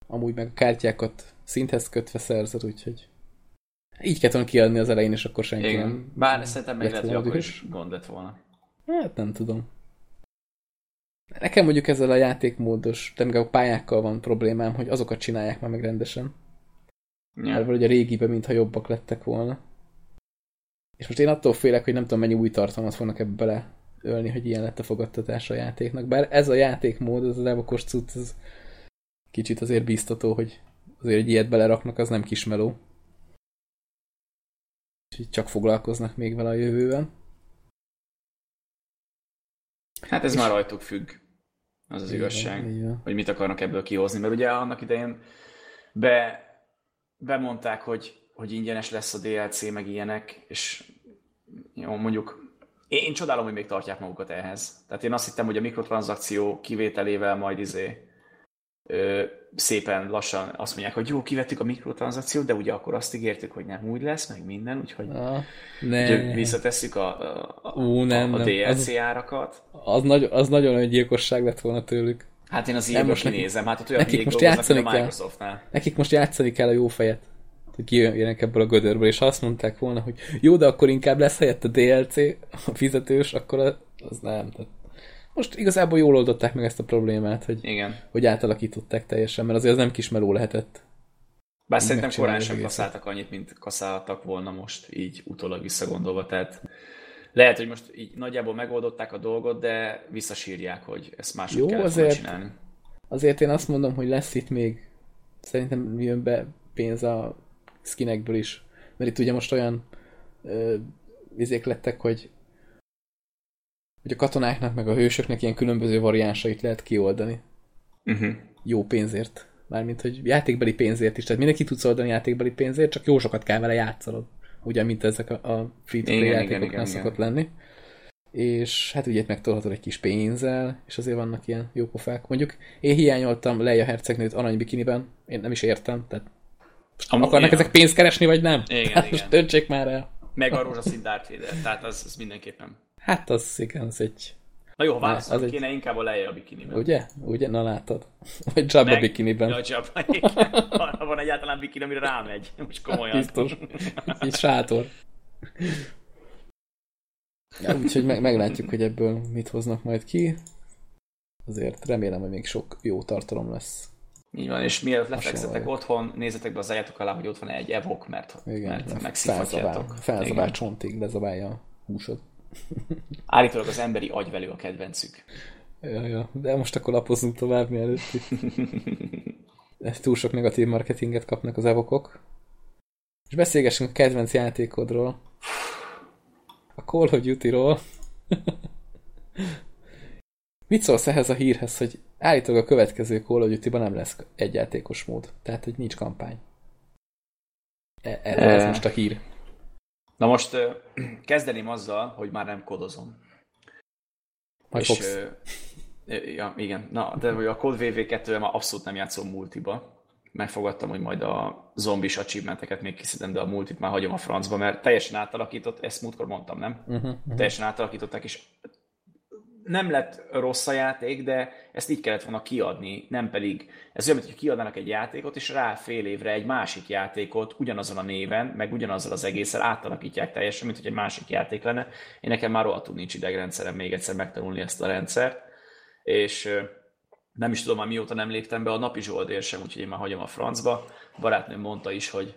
Amúgy meg a kártyákat szinthez kötve szerzed, úgyhogy így kellett volna kiadni az elején, és akkor senki
Igen.
nem...
Bár szerintem meg lehet, hogy akkor is gond lett volna.
Hát nem tudom. Nekem mondjuk ezzel a játékmódos, de a pályákkal van problémám, hogy azokat csinálják már meg rendesen. Ja. Mert valahogy a régiben, mintha jobbak lettek volna. És most én attól félek, hogy nem tudom mennyi új tartalmat fognak ebbe bele ölni, hogy ilyen lett a fogadtatása a játéknak. Bár ez a játékmód, ez az evokos cucc, ez kicsit azért biztató, hogy azért egy ilyet beleraknak, az nem kismeló. Úgyhogy csak foglalkoznak még vele a jövőben.
Hát ez már rajtuk függ. Az az igazság.
van.
hogy mit akarnak ebből kihozni, mert ugye annak idején be, bemondták, hogy, hogy ingyenes lesz a DLC, meg ilyenek, és jó, mondjuk én, én csodálom, hogy még tartják magukat ehhez. Tehát én azt hittem, hogy a mikrotranszakció kivételével majd izé ö, szépen lassan azt mondják, hogy jó, kivettük a mikrotranszakciót, de ugye akkor azt ígértük, hogy nem úgy lesz, meg minden, úgyhogy
Ah, ne.
visszatesszük a, a, a,
Ú, nem,
a, a
nem.
DLC
Az-
árakat.
Az, nagy, az nagyon nagy gyilkosság lett volna tőlük.
Hát én az
Nem, most
kinézem, hát ott olyan
nekik most játszani
a
kell.
Microsoftnál.
Nekik most játszani kell a jó fejet. Hogy kijönjenek ebből a gödörből, és ha azt mondták volna, hogy jó, de akkor inkább lesz helyett a DLC, a fizetős, akkor az- az nem. Tehát most igazából jól oldották meg ezt a problémát, hogy,
Igen.
hogy átalakították teljesen, mert azért az nem kismeló lehetett.
Bár szerintem korán sem kaszáltak annyit, mint kaszáltak volna most, így utólag visszagondolva. Tehát lehet, hogy most így nagyjából megoldották a dolgot, de visszasírják, hogy ezt máshogy
Jó,
kellett
azért-
csinálni.
Azért én azt mondom, hogy lesz itt még szerintem jön be pénz a skinekből is. Mert itt ugye most olyan ö, izék lettek, hogy hogy a katonáknak meg a hősöknek ilyen különböző variánsait lehet kioldani.
Uh-huh.
Jó pénzért. Mármint, hogy játékbeli pénzért is. Tehát mindenki tudsz oldani játékbeli pénzért, csak jó sokat kell vele játszanod. Ugye, mint ezek a, a free-to-play
Igen, igen,
játékoknál
igen,
szokott
igen.
lenni. És hát ugye megtolhatod egy kis pénzzel, és azért vannak ilyen jó pofák. Mondjuk én hiányoltam Leia hercegnőt aranybikiniben, én nem is értem, tehát
Amúgy,
akarnak
ja.
ezek pénzt keresni, vagy nem?
Igen,
hát
igen.
most döntsék már el.
Meg a rózsaszín Darth Vader, tehát az, az mindenképpen.
Hát az igen, az egy...
Na jó,
az
válaszolni
egy-
kéne inkább a leje a bikiniben.
Ugye? Ugye? Na látod. Vagy Jabba
Meg-
bikiniben.
Ja, Jabba, igen. Van egyáltalán bikini, amire rámegy. Most komolyan.
Biztos. Egy sátor. Ja, úgyhogy meg, meglátjuk, hogy ebből mit hoznak majd ki. Azért remélem, hogy még sok jó tartalom lesz.
Így van, és mielőtt lefekszetek otthon, nézzetek be az állatok alá, hogy ott van egy evok, mert,
Igen,
mert
felzabál,
megszívhatjátok.
felzabál
Igen.
csontig, lezabálja a húsod.
Állítólag az emberi agyvelő a kedvencük.
Ja, ja. De most akkor lapozzunk tovább, mielőtt itt ezt túl sok negatív marketinget kapnak az evokok. És beszélgessünk a kedvenc játékodról. A Call of Duty-ról. Mit szólsz ehhez a hírhez, hogy állítólag a következő Call of Duty-ban nem lesz egyjátékos mód. Tehát, hogy nincs kampány. E- Erre ez
Eh.
most a hír.
Na most kezdeném azzal, hogy már nem kodozom.
Majd
és,
fogsz.
ö, ja, igen. Na, de a Code VV2-vel már abszolút nem játszom multiba. Megfogadtam, hogy majd a zombis achievementeket még kiszedem, de a multit már hagyom a francba, mert teljesen átalakított, ezt múltkor mondtam, nem?
Uh-huh, uh-huh.
teljesen átalakították, és nem lett rossz a játék, de ezt így kellett volna kiadni, nem pedig, ez olyan, hogy kiadnának egy játékot, és rá fél évre egy másik játékot ugyanazon a néven, meg ugyanazzal az egészen átalakítják teljesen, mint hogy egy másik játék lenne. Én nekem már rohadtul nincs idegrendszerem még egyszer megtanulni ezt a rendszert, és nem is tudom már mióta nem léptem be a napi zsoldér sem, úgyhogy én már hagyom a francba. Barátnőm mondta is, hogy,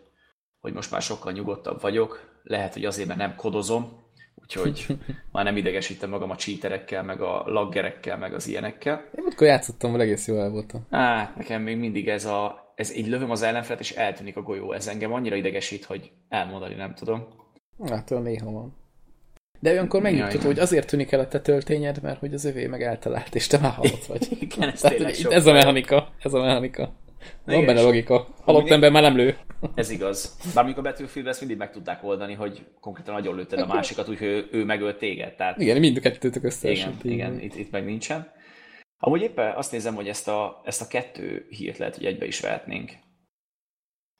hogy most már sokkal nyugodtabb vagyok, lehet, hogy azért, mert nem kodozom, úgyhogy már nem idegesítem magam a cheaterekkel, meg a laggerekkel, meg az ilyenekkel.
Én akkor játszottam, vele egész jól el voltam.
Á, nekem még mindig ez a, ez így lövöm az ellenfelet, és eltűnik a golyó. Ez engem annyira idegesít, hogy elmondani nem tudom.
Hát olyan néha van. De olyankor megnyugtató, hogy azért tűnik el a te töltényed, mert hogy az övé meg eltalált, és te már halott vagy.
Igen, ez
Tehát, hogy ez a mechanika, ez a mechanika. Van
Igen,
benne logika. Halott ember már nem lő.
Ez igaz. Bár mondjuk a Battlefield ezt mindig meg tudták oldani, hogy konkrétan nagyon lőtted a másikat, úgyhogy ő, ő megölt téged. Tehát
Igen, mind a kettőtök összeesett.
igen, igen itt, itt meg nincsen. Amúgy éppen azt nézem, hogy ezt a, ezt a kettő hírt lehet, hogy egybe is vehetnénk.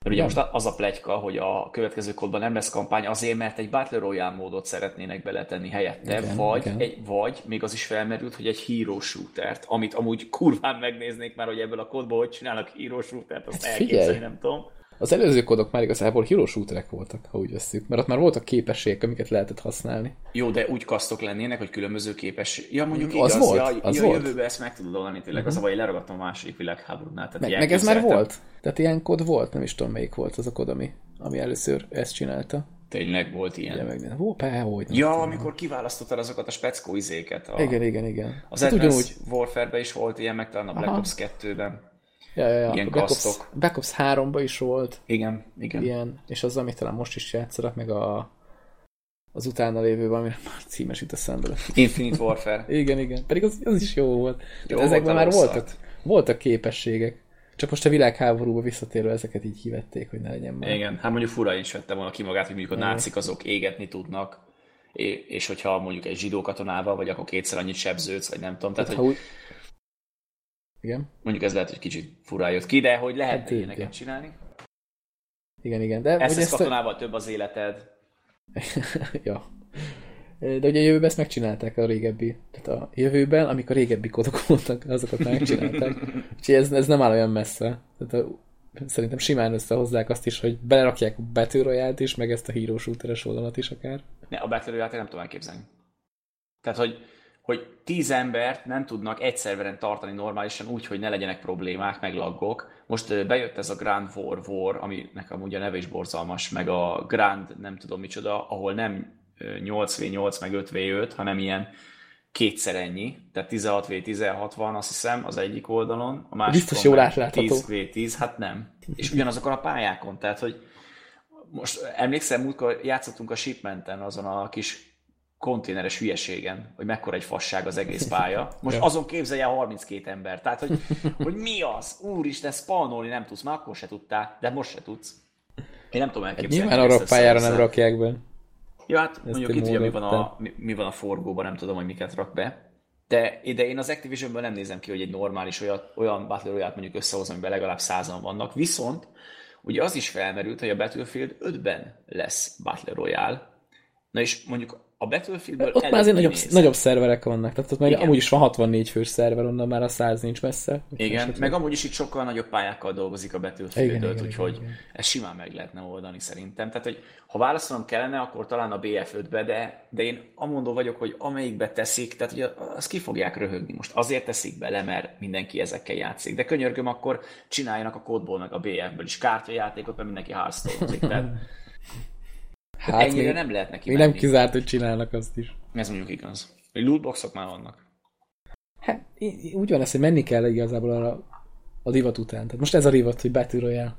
Mert ugye most az a plegyka, hogy a következő kódban nem lesz kampány azért, mert egy Battle Royale módot szeretnének beletenni helyette, igen, vagy, igen. Egy, vagy még az is felmerült, hogy egy hero shootert, amit amúgy kurván megnéznék már, hogy ebből a kódból hogy csinálnak hero shootert, azt hát elképzelni nem tudom.
Az előző kódok már igazából hero shooterek voltak, ha úgy veszük, mert ott már voltak képességek, amiket lehetett használni.
Jó, de úgy kasztok lennének, hogy különböző képességek. Ja, mondjuk igaz, az volt, ja, az ja, volt. jövőben ezt meg tudod oldani tényleg, uh-huh. az a baj, leragadtam a második világháborúnál. Tehát
meg, meg ez már volt? Tehát ilyen kód volt, nem is tudom melyik volt az a kód, ami, ami először ezt csinálta.
Tényleg volt ilyen.
Ja, meg, hó, pá, hogy
nem ja, tudom. amikor kiválasztottad azokat a speckó izéket. A,
igen, igen, igen.
Az hát Advanced ugyanúgy... Warfare-ben is volt ilyen, meg talán a Black Aha. Ops 2-ben.
Ja, ja, ja. Ilyen a Black Ops, Black Ops 3-ba is volt.
Igen, igen.
Ilyen, és az, amit talán most is játszanak, meg a, az utána lévő valami, már címes itt eszembe.
Infinite Warfare.
igen, igen. Pedig az, az is jó volt. Jó ezekben már voltak, voltak képességek. Csak most a világháborúba visszatérve ezeket így hivették, hogy ne legyen
már. Igen, hát mondjuk fura is vette volna ki magát, hogy mondjuk a nácik azok égetni tudnak, és hogyha mondjuk egy zsidó katonával, vagy akkor kétszer annyit sebződsz, vagy nem tudom. Tehát, hát, hogy... Úgy...
Igen.
Mondjuk ez lehet, hogy kicsit furá jött ki, de hogy lehet hát, ilyeneket igen. csinálni.
Igen, igen. De
ezt, ezt katonával a... több az életed.
ja. De ugye a jövőben ezt megcsinálták a régebbi. Tehát a jövőben, amikor a régebbi kodok voltak, azokat megcsinálták. Úgyhogy ez, ez nem áll olyan messze. Tehát a, szerintem simán összehozzák azt is, hogy belerakják a Battle is, meg ezt a híró shooteres oldalat is akár.
Ne, a Battle Royale-t nem tudom elképzelni. Tehát, hogy, hogy tíz embert nem tudnak egy szerveren tartani normálisan úgy, hogy ne legyenek problémák, meg laggok. Most bejött ez a Grand War War, aminek amúgy a neve is borzalmas, meg a Grand nem tudom micsoda, ahol nem 8v8 meg 5v5, hanem ilyen kétszer ennyi, tehát 16v16 van, azt hiszem, az egyik oldalon, a másik
Biztos jól átlátható.
10v10, hát nem. És ugyanazokon a pályákon, tehát hogy most emlékszem, múltkor játszottunk a shipmenten azon a kis konténeres hülyeségen, hogy mekkora egy fasság az egész pálya. Most ja. azon képzelje 32 ember. Tehát, hogy, hogy mi az? Úristen, spannolni nem tudsz, már akkor se tudtál, de most se tudsz. Én nem tudom elképzelni.
Hát nyilván arra pályára nem rakják be.
Ja, hát Ezt mondjuk itt ugye mi van, a, mi, mi van a forgóban, nem tudom, hogy miket rak be. De, de én az Activisionből nem nézem ki, hogy egy normális olyan, olyan Battle Royale mondjuk összehozom, amiben legalább százan vannak. Viszont ugye az is felmerült, hogy a Battlefield 5-ben lesz Battle Royale. Na és mondjuk a Battlefieldből
Ott már azért nagyobb, nagyobb szerverek vannak, tehát ott már amúgy is van 64 fős szerver, onnan már a 100 nincs messze.
Igen, meg amúgy is itt sokkal nagyobb pályákkal dolgozik a Battlefield, úgyhogy igen, igen. ezt simán meg lehetne oldani szerintem. Tehát, hogy ha válaszolnom kellene, akkor talán a BF5-be, de, de én amondó vagyok, hogy amelyikbe teszik, tehát hogy azt ki fogják röhögni. Most azért teszik bele, mert mindenki ezekkel játszik. De könyörgöm, akkor csináljanak a kódból meg a BF-ből is kártyajátékot, mert mindenki hearthstone Tehát Hát ennyire még, nem lehet neki
Még menni. nem kizárt, hogy csinálnak azt is.
Ez mondjuk igaz. Hogy lootboxok már vannak.
Hát úgy van ez, hogy menni kell igazából arra a divat után. Tehát most ez a divat, hogy Battle Royale.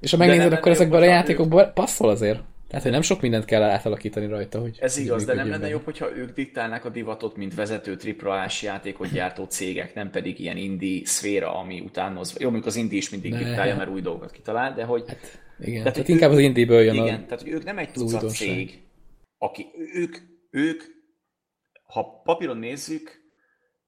És ha megnézed, akkor ezekben a játékokban passzol azért. Tehát, hogy nem sok mindent kell átalakítani rajta. Hogy
Ez igaz, de nem lenne jobb, hogyha ők diktálnák a divatot, mint vezető AAA-s játékot gyártó cégek, nem pedig ilyen indie szféra, ami utánozva. Jó, mondjuk az indie is mindig ne. diktálja, mert új dolgokat kitalál, de hogy... Hát
igen, tehát, tehát inkább az indie-ből jön
Igen, a tehát hogy ők nem egy tucat cég, aki, ők, ők, ha papíron nézzük,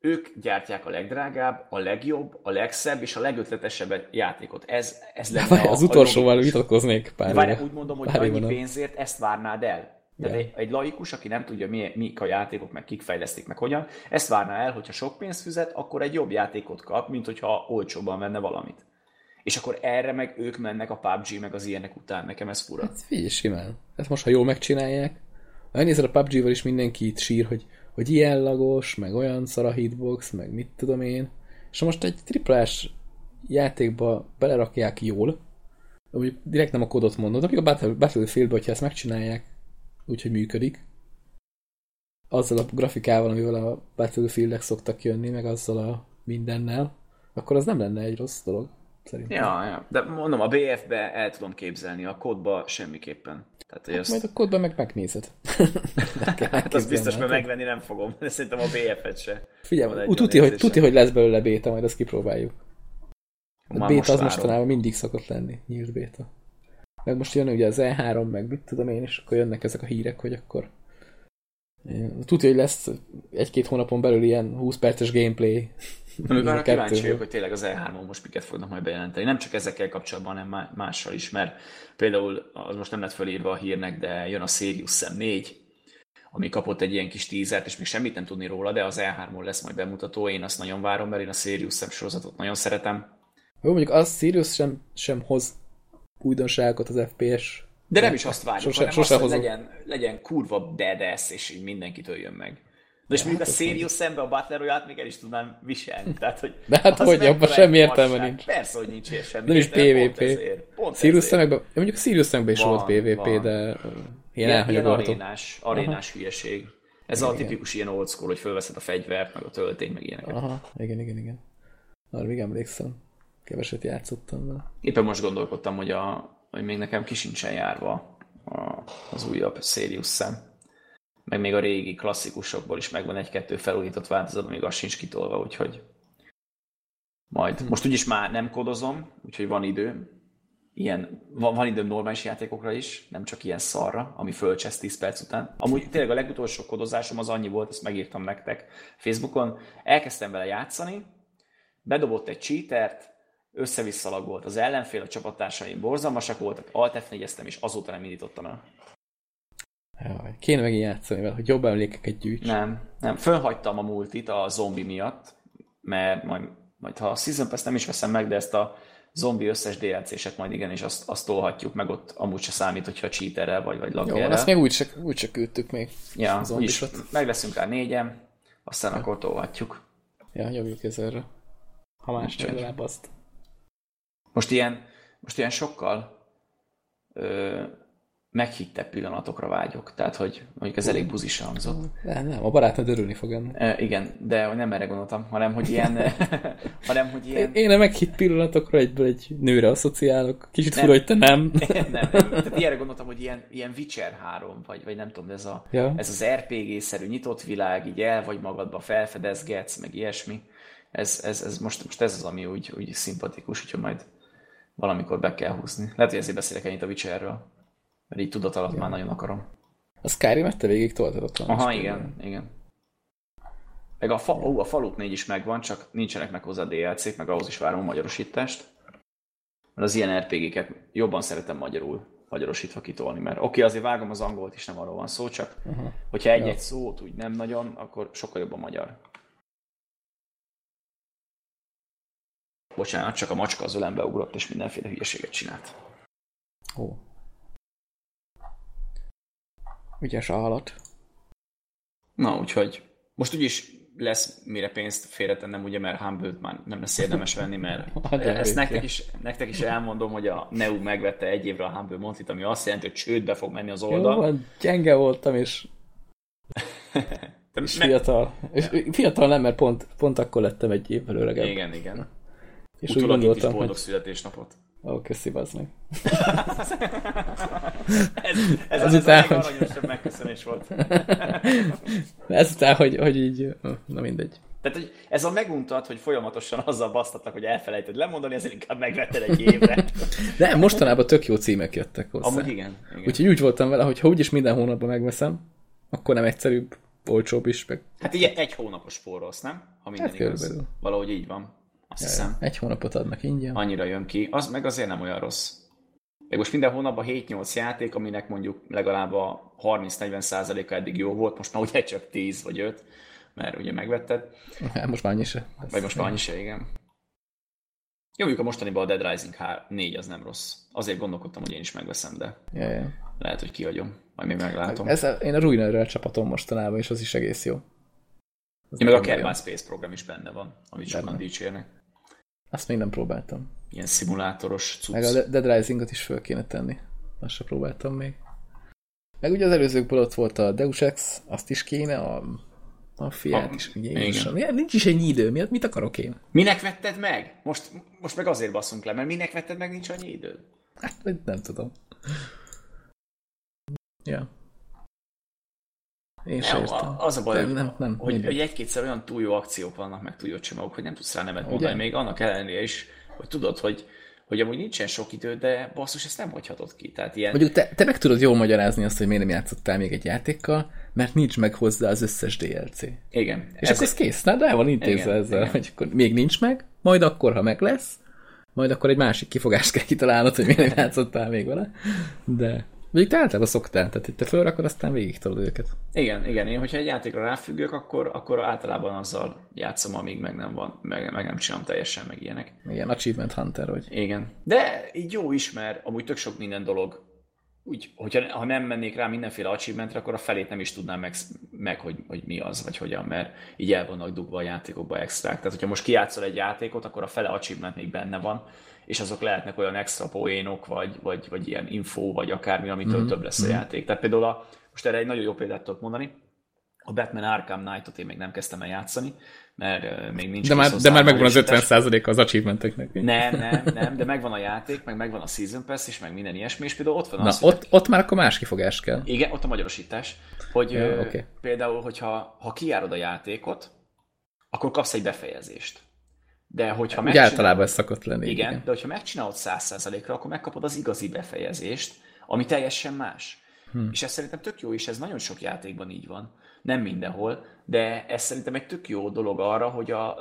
ők gyártják a legdrágább, a legjobb, a legszebb és a legötletesebb játékot. Ez, ez
lenne a, Az utolsóval vitatkoznék
pár Várj, úgy mondom, hogy annyi pénzért ezt várnád el. Tehát yeah. egy, egy laikus, aki nem tudja, mi, mik a játékok, meg kik fejlesztik, meg hogyan, ezt várná el, hogyha sok pénzt fizet, akkor egy jobb játékot kap, mint hogyha olcsóban venne valamit és akkor erre meg ők mennek a PUBG meg az ilyenek után, nekem ez fura.
Hát figyelj, simán. Hát most, ha jól megcsinálják, megnézed a PUBG-val is mindenki itt sír, hogy, hogy ilyen lagos, meg olyan szar a hitbox, meg mit tudom én, és most egy triplás játékba belerakják jól, úgy direkt nem a kodot mondod, amíg a Battle, battlefield hogyha ezt megcsinálják, úgyhogy működik, azzal a grafikával, amivel a Battlefield-ek szoktak jönni, meg azzal a mindennel, akkor az nem lenne egy rossz dolog
szerintem. Ja, ja. de mondom, a BF-be el tudom képzelni, a kódba semmiképpen.
Tehát, hát ezt... majd a kódban meg megnézed.
hát az biztos, mert megvenni nem fogom. De szerintem a BF-et se.
Figyelj, tuti hogy, tuti, hogy lesz belőle béta, majd azt kipróbáljuk. A béta most az mostanában mindig szokott lenni, nyílt béta. Meg most jön ugye az E3, meg mit tudom én, és akkor jönnek ezek a hírek, hogy akkor Tudja, hogy lesz egy-két hónapon belül ilyen 20 perces gameplay
Amikor arra kíváncsi vagyok, hogy tényleg az E3-on most miket fognak majd bejelenteni. Nem csak ezekkel kapcsolatban, hanem mással is, mert például az most nem lett fölírva a hírnek, de jön a Sirius Sam 4, ami kapott egy ilyen kis tízert, és még semmit nem tudni róla, de az E3-on lesz majd bemutató, én azt nagyon várom, mert én a Sirius Sam sorozatot nagyon szeretem.
Jó, mondjuk az Sirius sem, sem hoz újdonságokat az FPS.
De nem is azt várjuk, sose, hanem sose azt, hogy legyen, legyen kurva badass, és így mindenkitől jön meg. De és mondjuk a Sirius szembe a Battle royale még el is tudnám viselni. Tehát, hogy
De hát hogy, abban semmi értelme nincs.
Persze, hogy nincs semmi
Nem is PvP. Sirius szemekben, mondjuk a Sirius szemekben is volt PvP, van. de
ilyen, ilyen, ilyen arénás, arénás hülyeség. Ez igen. a tipikus ilyen old school, hogy fölveszed a fegyvert, meg a töltény, meg ilyeneket.
Aha, igen, igen, igen. Arra még emlékszem. Keveset játszottam vele.
Éppen most gondolkodtam, hogy, a, hogy még nekem kisincsen járva a, az újabb Sirius szem meg még a régi klasszikusokból is megvan egy-kettő felújított változat, még az sincs kitolva, úgyhogy majd. Hm. Most úgyis már nem kodozom, úgyhogy van idő. Ilyen, van, van időm normális játékokra is, nem csak ilyen szarra, ami fölcsesz 10 perc után. Amúgy tényleg a legutolsó kodozásom az annyi volt, ezt megírtam nektek Facebookon. Elkezdtem vele játszani, bedobott egy cheatert, össze-vissza volt az ellenfél, a csapattársaim borzalmasak voltak, alt f és azóta nem indítottam el.
Jaj, kéne megint játszani vele, hogy jobb emlékeket gyűjts.
Nem, nem. Fölhagytam a multit a zombi miatt, mert majd, majd ha a Season Pass nem is veszem meg, de ezt a zombi összes DLC-set majd igen, és azt, azt tolhatjuk, meg ott amúgy se számít, hogyha cheaterrel vagy, vagy laggerrel. Jó,
azt még úgy csak, úgy csak küldtük még.
Ja, úgyis meg leszünk rá négyen, aztán ja. akkor tolhatjuk.
Ja, nyomjuk ezerre. Ha más nem, legalább azt.
Most ilyen, most ilyen sokkal ö, meghittebb pillanatokra vágyok. Tehát, hogy mondjuk ez elég buzis hangzott.
Nem, nem, a barátnőd örülni fog ennek.
E, igen, de nem erre gondoltam, hanem, hogy ilyen... hanem, hogy ilyen...
Én a meghitt pillanatokra egyből egy nőre asszociálok. Kicsit nem. fura, hogy te nem.
nem, nem. Tehát ilyenre gondoltam, hogy ilyen, ilyen Witcher 3, vagy, vagy nem tudom, ez, a, ja. ez az RPG-szerű nyitott világ, így el vagy magadba felfedezgetsz, meg ilyesmi. Ez, ez, ez most, most ez az, ami úgy, úgy szimpatikus, hogyha majd valamikor be kell húzni. Lehet, hogy ezért beszélek ennyit a Witcherről. Mert így tudat alatt igen. már nagyon akarom.
A Skyrim-et te végig toltad ott
van? Aha, igen, igen. Meg a, fa, ó, a Fallout 4 is megvan, csak nincsenek meg hozzá DLC-k, meg ahhoz is várom a magyarosítást. Mert az ilyen RPG-ket jobban szeretem magyarul magyarosítva kitolni, mert oké, okay, azért vágom az angolt is, nem arról van szó, csak uh-huh. hogyha egy-egy ja. szót úgy nem nagyon, akkor sokkal jobb a magyar. Bocsánat, csak a macska az ölembe ugrott, és mindenféle hülyeséget csinált.
Ó. Ügyes állat.
Na, úgyhogy most úgyis lesz mire pénzt félretennem, ugye, mert humble már nem lesz érdemes venni, mert hát, ezt nektek is, nektek is elmondom, hogy a Neu megvette egy évre a Humble Montit, ami azt jelenti, hogy csődbe fog menni az oldal. Jó,
van, gyenge voltam, és, és fiatal. És fiatal nem, mert pont, pont akkor lettem egy évvel öregebb.
Igen, igen. És Utólag úgy gondoltam, is boldog hogy... születésnapot.
Ó, köszi, bazd meg.
ez, ez, ez, után, az hogy... megköszönés volt.
Ezután, hogy, hogy így, na mindegy.
Tehát, hogy ez a meguntad, hogy folyamatosan azzal basztatnak, hogy elfelejted lemondani, ezért inkább megvetted egy évre.
De mostanában tök jó címek jöttek hozzá.
Amúgy igen. igen.
Úgyhogy úgy voltam vele, hogy ha úgyis minden hónapban megveszem, akkor nem egyszerűbb, olcsóbb is. Meg...
Hát így egy hónapos spórolsz, nem? Ha minden hát igaz. Valahogy így van. Azt Jaj, hiszem.
Egy hónapot adnak ingyen.
Annyira jön ki. Az meg azért nem olyan rossz. Még most minden hónapban 7-8 játék, aminek mondjuk legalább a 30-40%-a eddig jó volt, most már ugye csak 10 vagy 5, mert ugye megvetted.
Hát most már annyi se.
Vagy most már annyi se, igen. Jó, mondjuk a mostaniban a Dead Rising 4 az nem rossz. Azért gondolkodtam, hogy én is megveszem, de
ja, ja.
lehet, hogy kihagyom. Majd még meglátom.
Ez, én a Ruinerrel csapatom mostanában, és az is egész jó.
Az ja, meg a Kerbal Space program is benne van, amit sokan dicsérnek.
Azt még nem próbáltam.
Ilyen szimulátoros
cucc. Meg a Dead Rising-ot is föl kéne tenni. Azt sem próbáltam még. Meg ugye az előzőkből ott volt a Deus Ex, azt is kéne, a, a fiát is. Ugye igen. Nincs is egy idő? Miért, mit akarok én?
Minek vetted meg? Most, most meg azért basszunk le, mert minek vetted meg, nincs annyi idő?
Hát, nem tudom. Ja. Én sem értem.
Az a baj, nem, nem, nem, hogy, hogy egy-kétszer olyan túl jó akciók vannak, meg túl jó csomagok, hogy nem tudsz rá nevet mondani, még annak ellenére is, hogy tudod, hogy, hogy amúgy nincsen sok idő, de basszus, ezt nem hagyhatod ki. Tehát ilyen...
Mondjuk te, te meg tudod jól magyarázni azt, hogy miért nem játszottál még egy játékkal, mert nincs meg hozzá az összes DLC.
Igen.
És ez akkor ez kész, na, de el van intézve igen, ezzel, igen. hogy akkor még nincs meg, majd akkor, ha meg lesz, majd akkor egy másik kifogást kell kitalálnod, hogy miért nem játszottál még vele. De még te általában szoktál, tehát itt te fölrakod, aztán végig tudod őket.
Igen, igen, én hogyha egy játékra ráfüggök, akkor, akkor általában azzal játszom, amíg meg nem van, meg, meg nem csinálom teljesen, meg ilyenek.
Igen, Achievement Hunter vagy.
Igen. De így jó is, mert amúgy tök sok minden dolog úgy, hogyha ha nem mennék rá mindenféle achievementre, akkor a felét nem is tudnám meg, meg hogy, hogy mi az, vagy hogyan, mert így el vannak dugva a játékokba extrák. Tehát, hogyha most kijátszol egy játékot, akkor a fele achievement még benne van, és azok lehetnek olyan extra poénok, vagy, vagy, vagy ilyen info, vagy akármi, amitől mm-hmm. több lesz a mhm. játék. Tehát például a, most erre egy nagyon jó példát tudok mondani, a Batman Arkham Knight-ot én még nem kezdtem el játszani, mert még nincs
De már, de már megvan az 50 az achievementeknek.
Nem, nem, nem, de megvan a játék, meg megvan a Season Pass is, meg minden ilyesmi, és például ott van
Na, az, ott, hogy... ott már akkor más kifogás kell.
Igen, ott a magyarosítás, hogy ja, okay. például, hogyha ha kijárod a játékot, akkor kapsz egy befejezést. De hogyha
Úgy általában ez szokott lenni.
Igen, igen, de hogyha megcsinálod 100%-ra, akkor megkapod az igazi befejezést, ami teljesen más. Hmm. És ez szerintem tök jó, és ez nagyon sok játékban így van. Nem mindenhol, de ez szerintem egy tök jó dolog arra, hogy a,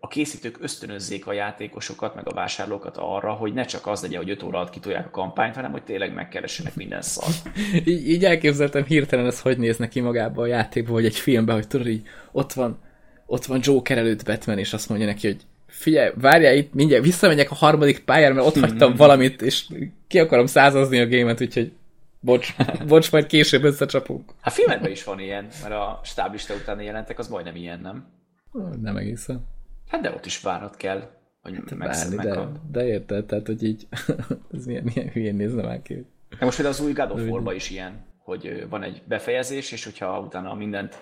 a készítők ösztönözzék a játékosokat, meg a vásárlókat arra, hogy ne csak az legyen, hogy 5 óra alatt kitolják a kampányt, hanem hogy tényleg megkeressenek minden szar.
így, így elképzeltem hirtelen ez, hogy néz neki magába a játékba, vagy egy filmben, hogy tudod, így ott van, ott van Joker előtt Batman, és azt mondja neki, hogy figyelj, várjál itt, mindjárt visszamegyek a harmadik pályára, mert ott hagytam valamit, és ki akarom százazni a gémet, úgyhogy Bocs, bocs, majd később összecsapunk.
Hát filmekben is van ilyen, mert a stáblista utáni jelentek, az majdnem ilyen, nem?
Nem egészen.
Hát de ott is várnod kell, hogy hát
várni, de, de érted, tehát hogy így, ez milyen, milyen hülyén nézne már ki.
De most például az új God of is ilyen, hogy van egy befejezés, és hogyha utána mindent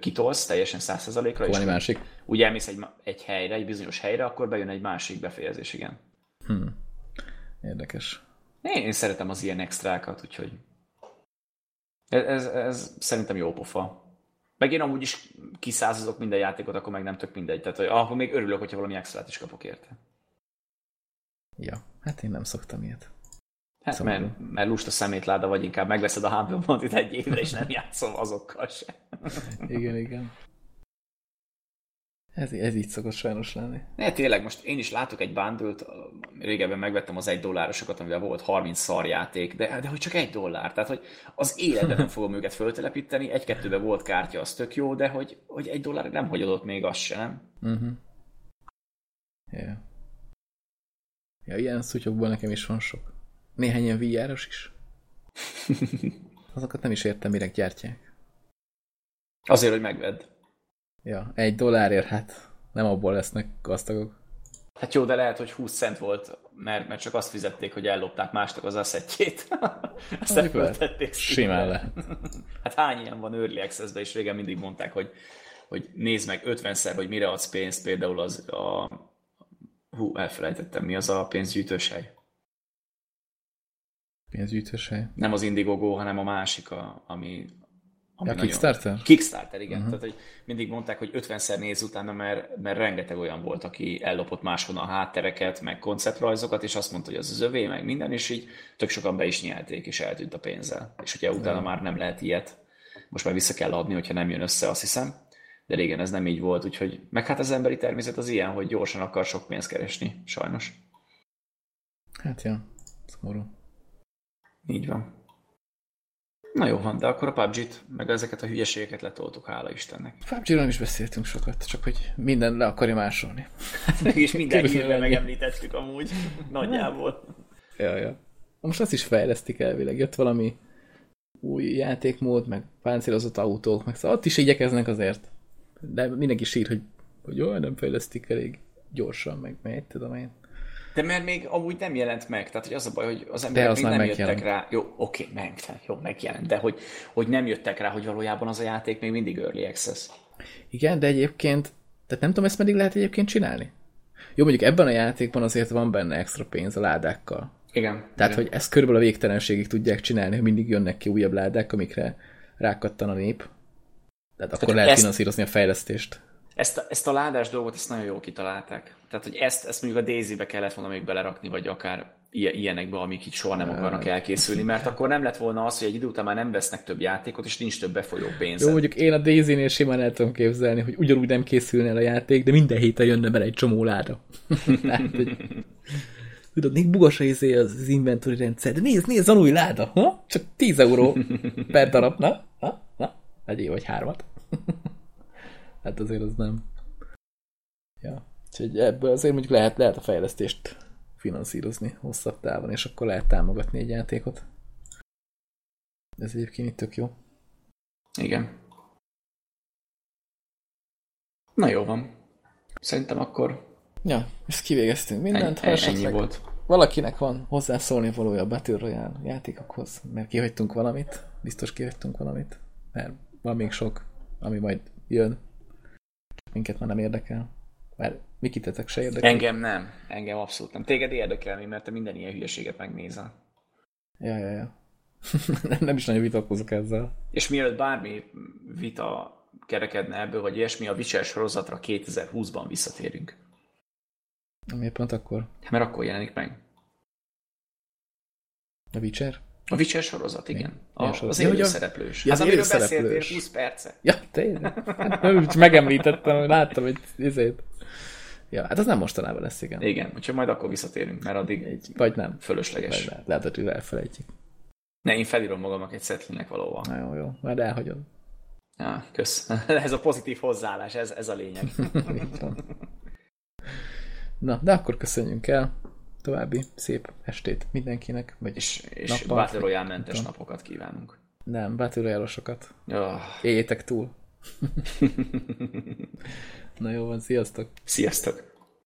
kitolsz teljesen 100%-ra, és
másik.
úgy elmész egy, egy helyre, egy bizonyos helyre, akkor bejön egy másik befejezés, igen.
Hmm. Érdekes.
Én, én szeretem az ilyen extrákat, úgyhogy ez, ez, ez szerintem jó pofa. Meg én amúgy is kiszázazok minden játékot, akkor meg nem tök mindegy. Tehát hogy, akkor még örülök, hogyha valami extrát is kapok érte.
Ja, hát én nem szoktam ilyet.
Hát szóval mert, mert lusta szemétláda vagy, inkább megveszed a Humble Bundle-t egy évre, és nem játszom azokkal se.
igen, igen. Ez, ez így szokott sajnos lenni.
Ne, tényleg, most én is látok egy bundle régebben megvettem az egy dollárosokat, amivel volt 30 szarjáték, de, de hogy csak egy dollár, tehát hogy az életben nem fogom őket föltelepíteni, egy-kettőben volt kártya, az tök jó, de hogy, hogy egy dollár nem hagyodott még az sem.
Uh-huh. Yeah. Ja, ilyen szutyokból nekem is van sok. Néhány ilyen vr is. Azokat nem is értem, mire gyártják.
Azért, hogy megvedd.
Ja, egy dollárért, hát nem abból lesznek gazdagok.
Hát jó, de lehet, hogy 20 cent volt, mert, mert csak azt fizették, hogy ellopták másnak az asszettjét. Azt elköltették.
Simán lehet.
hát hány ilyen van Early access és régen mindig mondták, hogy, hogy nézd meg 50-szer, hogy mire adsz pénzt, például az a... Hú, elfelejtettem, mi az a Pénzgyűjtős hely? Nem az Indiegogo, hanem a másik, a, ami,
ami ja, nagyon... Kickstarter?
Kickstarter, igen. Uh-huh. Tehát, hogy mindig mondták, hogy 50-szer néz utána, mert, mert rengeteg olyan volt, aki ellopott máshonnan a háttereket, meg konceptrajzokat, és azt mondta, hogy az az övé, meg minden, és így tök sokan be is nyelték, és eltűnt a pénzzel. És ugye utána már nem lehet ilyet. Most már vissza kell adni, hogyha nem jön össze, azt hiszem. De régen ez nem így volt, úgyhogy meg hát az emberi természet az ilyen, hogy gyorsan akar sok pénzt keresni, sajnos.
Hát ja, szomorú.
Így van. Na jó van, de akkor a PUBG-t, meg ezeket a hülyeségeket letoltuk, hála Istennek.
PUBG-ról is beszéltünk sokat, csak hogy minden le akarja másolni.
és minden hírben megemlítettük amúgy, nagyjából.
Ja, ja. Most azt is fejlesztik elvileg. Jött valami új játékmód, meg páncélozott autók, meg szóval ott is igyekeznek azért. De mindenki sír, hogy, hogy jó, nem fejlesztik elég gyorsan, meg megy, tudom én.
De mert még amúgy nem jelent meg, tehát hogy az a baj, hogy az emberek az még nem megjelent. jöttek rá. Jó, oké, meg, jó, megjelent, de hogy, hogy nem jöttek rá, hogy valójában az a játék még mindig early access.
Igen, de egyébként, tehát nem tudom, ezt meddig lehet egyébként csinálni. Jó, mondjuk ebben a játékban azért van benne extra pénz a ládákkal.
Igen.
Tehát,
igen.
hogy ezt körülbelül a végtelenségig tudják csinálni, hogy mindig jönnek ki újabb ládák, amikre rákattan a nép. Tehát akkor Tehát lehet ezt... finanszírozni a fejlesztést.
Ezt a, ezt a ládás dolgot, ezt nagyon jól kitalálták. Tehát, hogy ezt, ezt mondjuk a Daisy-be kellett volna még belerakni, vagy akár ilyenekbe, amik itt soha nem akarnak elkészülni, mert akkor nem lett volna az, hogy egy idő után már nem vesznek több játékot, és nincs több befolyó pénz.
Jó, mondjuk én a Daisy-nél simán el tudom képzelni, hogy ugyanúgy nem készülne el a játék, de minden héten jönne bele egy csomó láda. hát, hogy... Tudod, még bugas izé az, inventory rendszer, de nézd, nézd, az új láda, ha? csak 10 euró per darab, na, na, na, egy vagy hármat. Hát azért az nem. Ja, úgyhogy ebből azért mondjuk lehet, lehet a fejlesztést finanszírozni hosszabb távon, és akkor lehet támogatni egy játékot. Ez egyébként itt tök jó.
Igen. Na jó van. Szerintem akkor...
Ja, ezt kivégeztünk mindent.
Ennyi, ennyi volt.
Valakinek van hozzászólni valója a Battle Royale játékokhoz, mert kihagytunk valamit, biztos kihagytunk valamit, mert van még sok, ami majd jön. Minket már nem érdekel. Mert Mikitetek se érdekel?
Engem nem. Engem abszolút nem. Téged érdekel, mert te minden ilyen hülyeséget megnézel.
Ja, ja, ja. nem is nagyon vitatkozok ezzel.
És mielőtt bármi vita kerekedne ebből, vagy ilyesmi, a Witcher sorozatra 2020-ban visszatérünk.
Miért pont akkor?
Hát, mert akkor jelenik meg.
A Witcher?
A Witcher sorozat, igen. A, az
ja,
élő szereplős.
Ja,
hát
az
amiről
szereplős.
beszéltél 20 perce.
Ja, tényleg. Hát, megemlítettem, hogy láttam egy izét. Ja, hát az nem mostanában lesz, igen.
Igen, úgyhogy majd akkor visszatérünk, mert addig
egy, vagy nem.
Fölösleges.
Vagy lehet, lehet, hogy elfelejtjük.
Ne, én felírom magamnak egy szetlinek valóban.
Na jó, jó, majd elhagyod.
Ja, kösz. ez a pozitív hozzáállás, ez, ez a lényeg.
Na, de akkor köszönjünk el. További szép estét mindenkinek. Vagy
és és Battle Royale mentes napokat kívánunk.
Nem, Battle Royale-osokat.
Oh.
Éljétek túl. Na jó van, sziasztok!
Sziasztok!